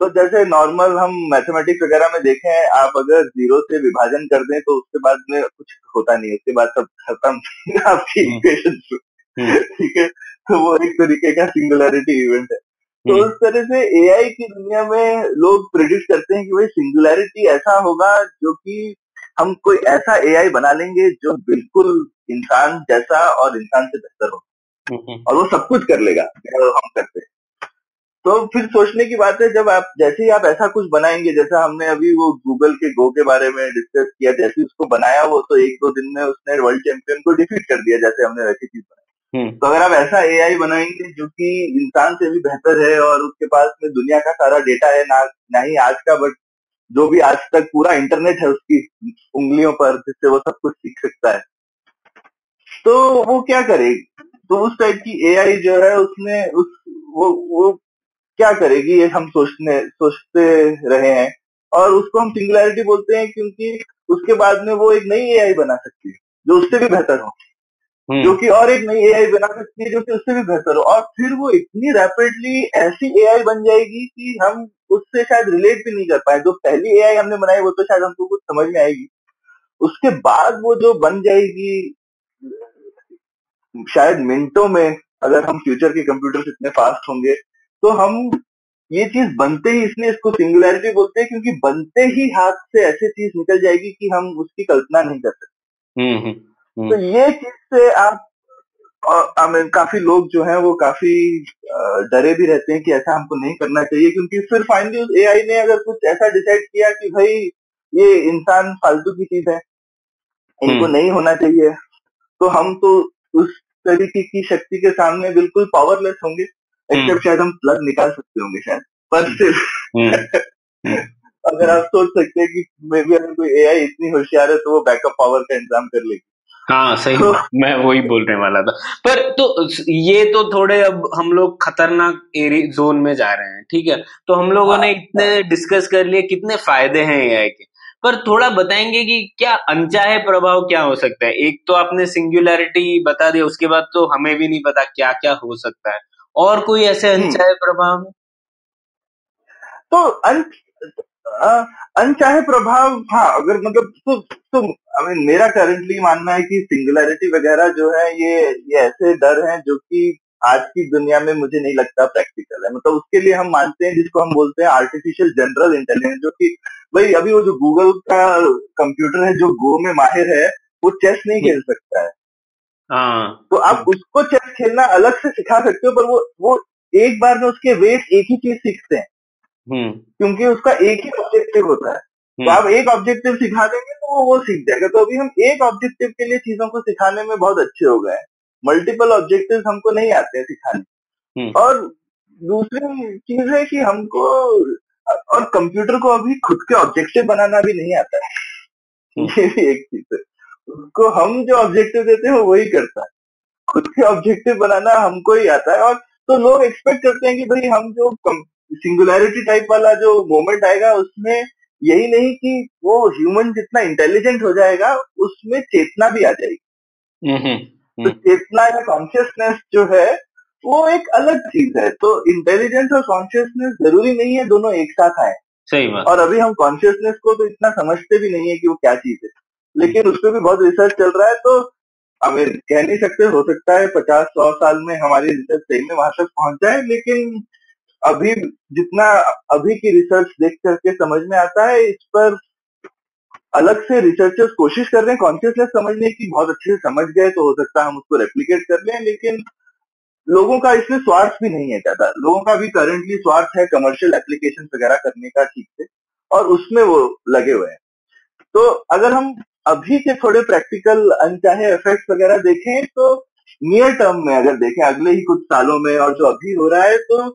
तो जैसे नॉर्मल हम मैथमेटिक्स वगैरह में देखें आप अगर ज़ीरो से विभाजन कर दें तो उसके बाद में कुछ होता नहीं उसके बाद सब खत्म। आपकी हम्म। इक्वेशन हम्म, ठीक है तो वो एक तरीके का सिंगुलैरिटी इवेंट है। तो हम्म, उस तरह से एआई की दुनिया में लोग प्रिडिक्ट करते हैं कि भाई सिंगुलैरिटी ऐसा होगा जो कि हम कोई ऐसा एआई बना लेंगे जो बिल्कुल इंसान जैसा और इंसान से बेहतर हो। हम्म, और वो सब कुछ कर लेगा जो हम करते हैं। तो फिर सोचने की बात है जब आप जैसे ही आप ऐसा कुछ बनाएँगे जैसा हमने अभी वो गूगल के गो के बारे में डिस्कस किया जैसे ही उसको बनाया वो तो एक दो दिन में उसने वर्ल्ड चैंपियन को डिफीट कर दिया जैसे हमने वैसी चीज़ बनाई। हम्म, तो अगर आप ऐसा एआई बनाएँगे जो कि इंसान से भी बेहतर है और उसके पास में दुनिया का सारा डेटा है ना ना ही आज का बट जो भी आज तक पूरा इंटरनेट है उसकी उंगलियों पर जिससे वो सब कुछ सीख सकता है। तो वो क्या करेगी? तो उस टाइप की एआई जो है उसने उस वो वो क्या करेगी ये हम सोचने सोचते रहे हैं। और उसको हम सिंगुलैरिटी बोलते हैं क्योंकि उसके बाद में वो एक नई एआई बना सकती है जो उससे भी बेहतर हो। हम्म। जो कि और एक नई एआई बना सकती है जो कि उससे भी बेहतर हो। और फिर वो इतनी रैपिडली ऐसी एआई बन जाएगी कि हम उससे शायद रिलेट भी नहीं कर पाए। जो पहली एआई हमने बनाई वो तो शायद हमको कुछ समझ में आएगी। उसके बाद वो जो बन जाएगी शायद मिनटों में अगर हम फ्यूचर के कंप्यूटर इतने फास्ट होंगे तो हम ये चीज़ बनते ही इसलिए इसको सिंगुलैरिटी बोलते हैं क्योंकि बनते ही हाथ से ऐसी चीज़ निकल जाएगी कि हम उसकी कल्पना नहीं कर सकते। हम्म हम्म, तो हम्म ये चीज़ से आप आई मीन काफ़ी लोग जो हैं वो काफ़ी डरे भी रहते हैं कि ऐसा हमको नहीं करना चाहिए क्योंकि फिर फाइनली उस एआई ने अगर कुछ ऐसा डिसाइड किया कि भाई ये इंसान फालतू की चीज़ है इनको हम्म। नहीं होना चाहिए तो हम तो उस तरीके की शक्ति के सामने बिल्कुल पावरलेस होंगे हम्म। एक्सेप्ट शायद हम प्लग निकाल सकते होंगे शायद पर सिर्फ़ हम्म। हम्म। अगर आप सोच सकते हैं कि मे बी अगर कोई एआई इतनी होशियार है तो वो बैकअप पावर का इंतज़ाम कर लेगी। हाँ सही तो मैं वही बोलने वाला था। पर तो ये तो थोड़े अब हम लोग खतरनाक एरी जोन में जा रहे हैं ठीक है? तो हम लोगों हाँ। ने इतने डिस्कस कर लिए कितने फ़ायदे हैं एआई के। पर थोड़ा बताएँगे कि क्या अनचाहे प्रभाव क्या हो सकता है? एक तो आपने सिंगुलैरिटी बता दिया उसके बाद तो हमें भी नहीं पता क्या क्या हो सकता है। और कोई ऐसे हम्म। अनचाहे प्रभाव है तो अन अनचाहे प्रभाव हाँ अगर मतलब तो तो आई मीन मेरा करंटली मानना है कि सिंगुलैरिटी वगैरह जो है ये ये ऐसे डर हैं जो कि आज की दुनिया में मुझे नहीं लगता प्रैक्टिकल है। मतलब उसके लिए हम मानते हैं जिसको हम बोलते हैं आर्टिफिशियल जनरल इंटेलिजेंस जो कि भाई अभी वो जो गूगल का कंप्यूटर है जो गो में माहिर है वो चेस नहीं खेल सकता है। हाँ। तो आप उसको चेस खेलना अलग से सिखा सकते हो पर वो वो एक बार में उसके वेट एक ही चीज़ सीखते हैं। क्योंकि उसका एक ही ऑब्जेक्टिव होता है। तो हम्म। आप एक ऑब्जेक्टिव सिखा देंगे तो वो वो सीख जाएगा। तो अभी हम एक ऑब्जेक्टिव के लिए चीज़ों को सिखाने में बहुत अच्छे हो गए हैं। मल्टीपल ऑब्जेक्टिव हमको नहीं आते हैं सिखाने। हम्म। और दूसरी चीज़ है कि हमको और कंप्यूटर को अभी खुद के ऑब्जेक्टिव बनाना भी नहीं आता है। हम्म। ये भी एक चीज़ है। उसको हम जो ऑब्जेक्टिव देते हैं वो वही करता है। खुद के ऑब्जेक्टिव बनाना हमको ही आता है। और तो लोग एक्सपेक्ट करते हैं कि भाई हम जो सिंगुलैरिटी टाइप वाला जो मोमेंट आएगा उसमें यही नहीं कि वो ह्यूमन जितना इंटेलिजेंट हो जाएगा उसमें चेतना भी आ जाएगी। हम्म तो हम्म चेतना या कॉन्शियसनेस जो है वो एक अलग चीज़ है। तो इंटेलिजेंस और कॉन्शियसनेस ज़रूरी नहीं है दोनों एक साथ आए। सही बात। और अभी हम कॉन्शियसनेस को तो इतना समझते भी नहीं है कि वो क्या चीज़ है। लेकिन उस पर भी बहुत रिसर्च चल रहा है तो हमें कह नहीं सकते हो सकता है पचास सौ साल में हमारी रिसर्च सही में वहाँ तक पहुँच जाए लेकिन अभी जितना अभी की रिसर्च देख करके समझ में आता है, इस पर अलग से रिसर्चर्स कोशिश कर रहे हैं कॉन्शियसनेस समझने की, बहुत अच्छे से समझ गए तो हो सकता है हम उसको रेप्लिकेट कर लें, लेकिन लोगों का इसमें स्वार्थ भी नहीं है ज़्यादा। लोगों का भी करंटली स्वार्थ है कमर्शियल एप्लीकेशन वगैरह करने का ठीक से, और उसमें वो लगे हुए हैं। तो अगर हम अभी के थोड़े प्रैक्टिकल अनचाहे इफेक्ट्स वगैरह देखें तो नियर टर्म में अगर देखें, अगले ही कुछ सालों में और जो अभी हो रहा है तो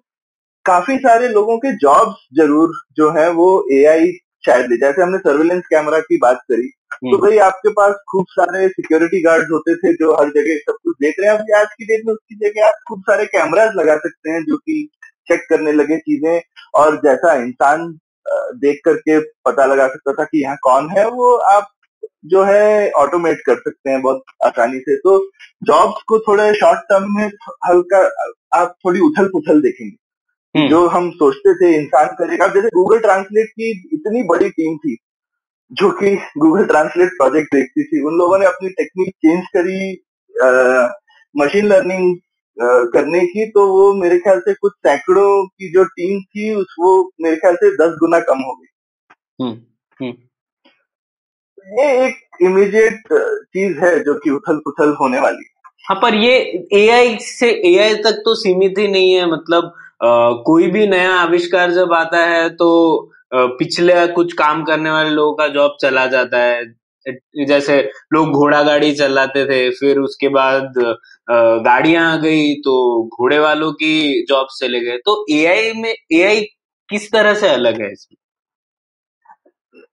काफ़ी सारे लोगों के जॉब्स ज़रूर जो है वो एआई शायद ले जैसे हमने सर्विलेंस कैमरा की बात करी तो हम्म भाई आपके पास खूब सारे सिक्योरिटी गार्ड्स होते थे जो हर जगह सब कुछ देख रहे हैं। अभी आज की डेट में उसकी जगह आप खूब सारे कैमराज लगा सकते हैं जो कि चेक करने लगे चीज़ें और जैसा इंसान देख करके पता लगा सकता था कि यहाँ कौन है वो आप जो है ऑटोमेट कर सकते हैं बहुत आसानी से। तो जॉब्स को थोड़े शॉर्ट टर्म में हल्का आप थोड़ी उथल पुथल देखेंगे। जो हम सोचते थे इंसान करेगा। जैसे गूगल ट्रांसलेट की इतनी बड़ी टीम थी जो कि गूगल ट्रांसलेट प्रोजेक्ट देखती थी उन लोगों ने अपनी टेक्निक चेंज करी मशीन लर्निंग करने की। तो वो मेरे ख्याल से कुछ सैकड़ों की जो टीम थी उस वो मेरे ख्याल से दस गुना कम हो गई। हम्म हम्म। ये एक इमीडिएट चीज़ है जो कि उथल पुथल होने वाली है। हाँ पर ये एआई से एआई तक तो सीमित ही नहीं है। मतलब कोई भी नया आविष्कार जब आता है तो पिछले कुछ काम करने वाले लोगों का जॉब चला जाता है। जैसे लोग घोड़ा गाड़ी चलाते थे फिर उसके बाद गाड़ियाँ आ गई तो घोड़े वालों की जॉब चले गए। तो एआई में एआई किस तरह से अलग है इसमें?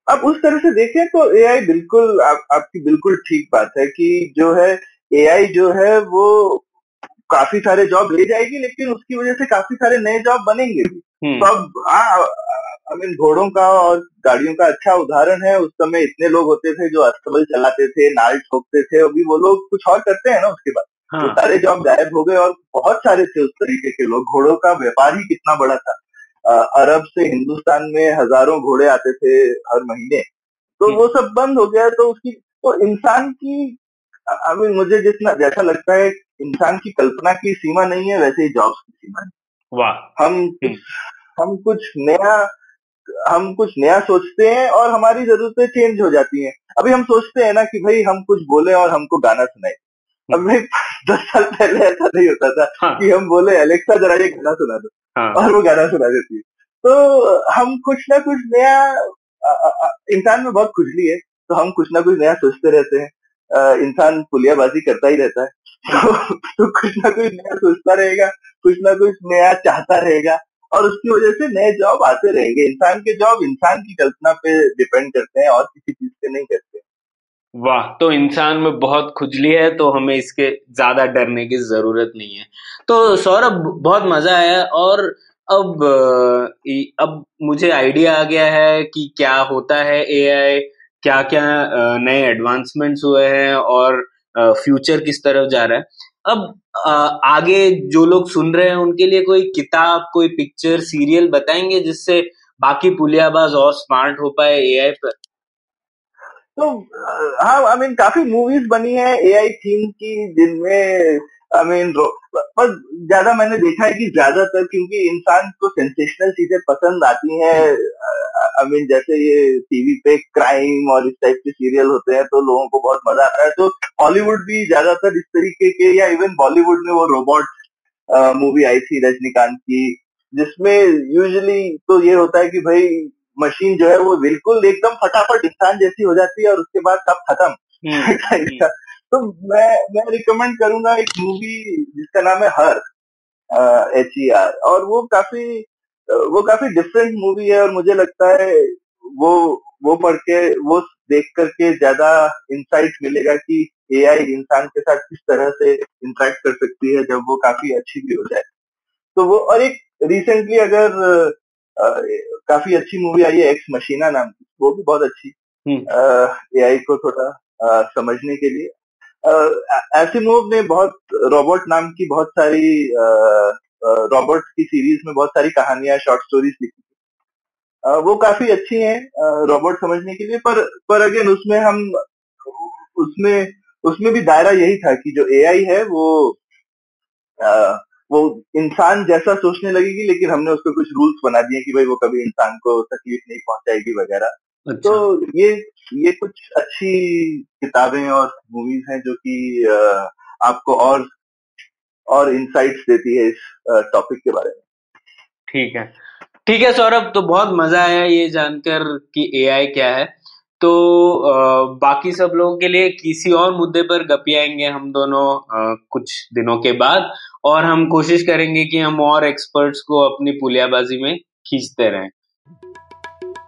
अब उस तरह से देखें तो एआई बिल्कुल आप, आपकी बिल्कुल ठीक बात है कि जो है एआई जो है वो काफ़ी सारे जॉब ले जाएगी लेकिन उसकी वजह से काफ़ी सारे नए जॉब बनेंगे भी। तो हम्म अब आ, आई मीन घोड़ों का और गाड़ियों का अच्छा उदाहरण है। उस समय इतने लोग होते थे जो अस्तबल चलाते थे नाल ठोकते थे। अभी वो लोग कुछ और करते हैं ना उसके बाद? हाँ। वो सारे जॉब गायब हो गए और बहुत सारे थे उस तरीके के लोग। घोड़ों का व्यापार ही कितना बड़ा था। अरब से हिंदुस्तान में हज़ारों घोड़े आते थे हर महीने। तो वो सब बंद हो गया। तो उसकी तो इंसान की आई मीन मुझे जितना जैसा लगता है इंसान की कल्पना की सीमा नहीं है वैसे ही जॉब्स की सीमा है। वाह। हम हम कुछ नया हम कुछ नया सोचते हैं और हमारी जरूरतें चेंज हो जाती हैं। अभी हम सोचते हैं ना कि भाई हम कुछ बोले और हमको गाना सुनाए। अब भाई दस साल पहले ऐसा नहीं होता था हाँ। कि हम बोले अलेक्सा जरा ये गाना सुना दो। हाँ। और वो गाना सुना देती है। तो हम कुछ ना कुछ नया इंसान में बहुत खुजली है। तो हम कुछ ना कुछ नया सोचते रहते हैं। इंसान पुलियाबाजी करता ही रहता है। तो, तो कुछ ना कुछ नया सोचता रहेगा कुछ ना कुछ नया चाहता रहेगा और उसकी वजह से नए जॉब आते रहेंगे। इंसान के जॉब इंसान की कल्पना पे डिपेंड करते हैं और किसी चीज़ पे नहीं करते। वाह तो इंसान में बहुत खुजली है तो हमें इसके ज़्यादा डरने की ज़रूरत नहीं है। तो सौरभ बहुत मज़ा आया और अब अब मुझे आइडिया आ गया है कि क्या होता है एआई क्या क्या नए एडवांसमेंट्स हुए हैं और फ्यूचर किस तरफ़ जा रहा है। अब आगे जो लोग सुन रहे हैं उनके लिए कोई किताब, कोई पिक्चर सीरियल बताएँगे जिससे बाकी पुलियाबाज और स्मार्ट हो पाए एआई पर? तो हाँ आई मीन काफ़ी मूवीज़ बनी है एआई थीम की, जिनमें आई मीन पर ज़्यादा मैंने देखा है कि ज़्यादातर क्योंकि इंसान को सेंसेशनल चीज़ें पसंद आती हैं आई मीन जैसे ये टीवी पे क्राइम और इस टाइप के सीरियल होते हैं तो लोगों को बहुत मज़ा आता है। तो हॉलीवुड भी ज़्यादातर इस तरीके के या इवन बॉलीवुड में वो रोबोट मूवी आई थी रजनीकांत की जिसमें यूजली तो ये होता है कि भाई मशीन जो है वो बिल्कुल एकदम फटाफट इंसान जैसी हो जाती है और उसके बाद सब खत्म। हम्म, का तो मैं मैं रिकमेंड करूँगा एक मूवी जिसका नाम है हर एच ई आर और वो काफ़ी वो काफ़ी डिफरेंट मूवी है और मुझे लगता है वो वो पढ़ के वो देख करके ज़्यादा इंसाइट मिलेगा कि एआई इंसान के साथ किस तरह से इंटरेक्ट कर सकती है जब वो काफ़ी अच्छी भी हो जाए। तो वो और एक रिसेंटली अगर अ, काफ़ी अच्छी मूवी आई है एक्स मशीना नाम की वो भी बहुत अच्छी ए आई को थोड़ा अ, समझने के लिए। एसिमोव ने बहुत रोबोट नाम की बहुत सारी रोबोट की सीरीज़ में बहुत सारी कहानियाँ शॉर्ट स्टोरीज लिखी अ, वो काफ़ी अच्छी हैं रोबोट समझने के लिए पर पर अगेन उसमें हम उसमें उसमें भी दायरा यही था कि जो एआई है वो अ, वो इंसान जैसा सोचने लगेगी लेकिन हमने उसको कुछ रूल्स बना दिए कि भाई वो कभी इंसान को तकलीफ़ नहीं पहुंचाएगी वगैरह। तो अच्छा ये ये कुछ अच्छी किताबें और मूवीज़ हैं जो कि आपको और और इंसाइट्स देती है इस टॉपिक के बारे में। ठीक है। ठीक है सौरभ तो बहुत मज़ा आया ये जानकर कि एआई क्या है। तो अ, बाकी सब लोगों के लिए किसी और मुद्दे पर गपियाएँगे हम दोनों अ, कुछ दिनों के बाद। और हम कोशिश करेंगे कि हम और एक्सपर्ट्स को अपनी पुलियाबाजी में खींचते रहें।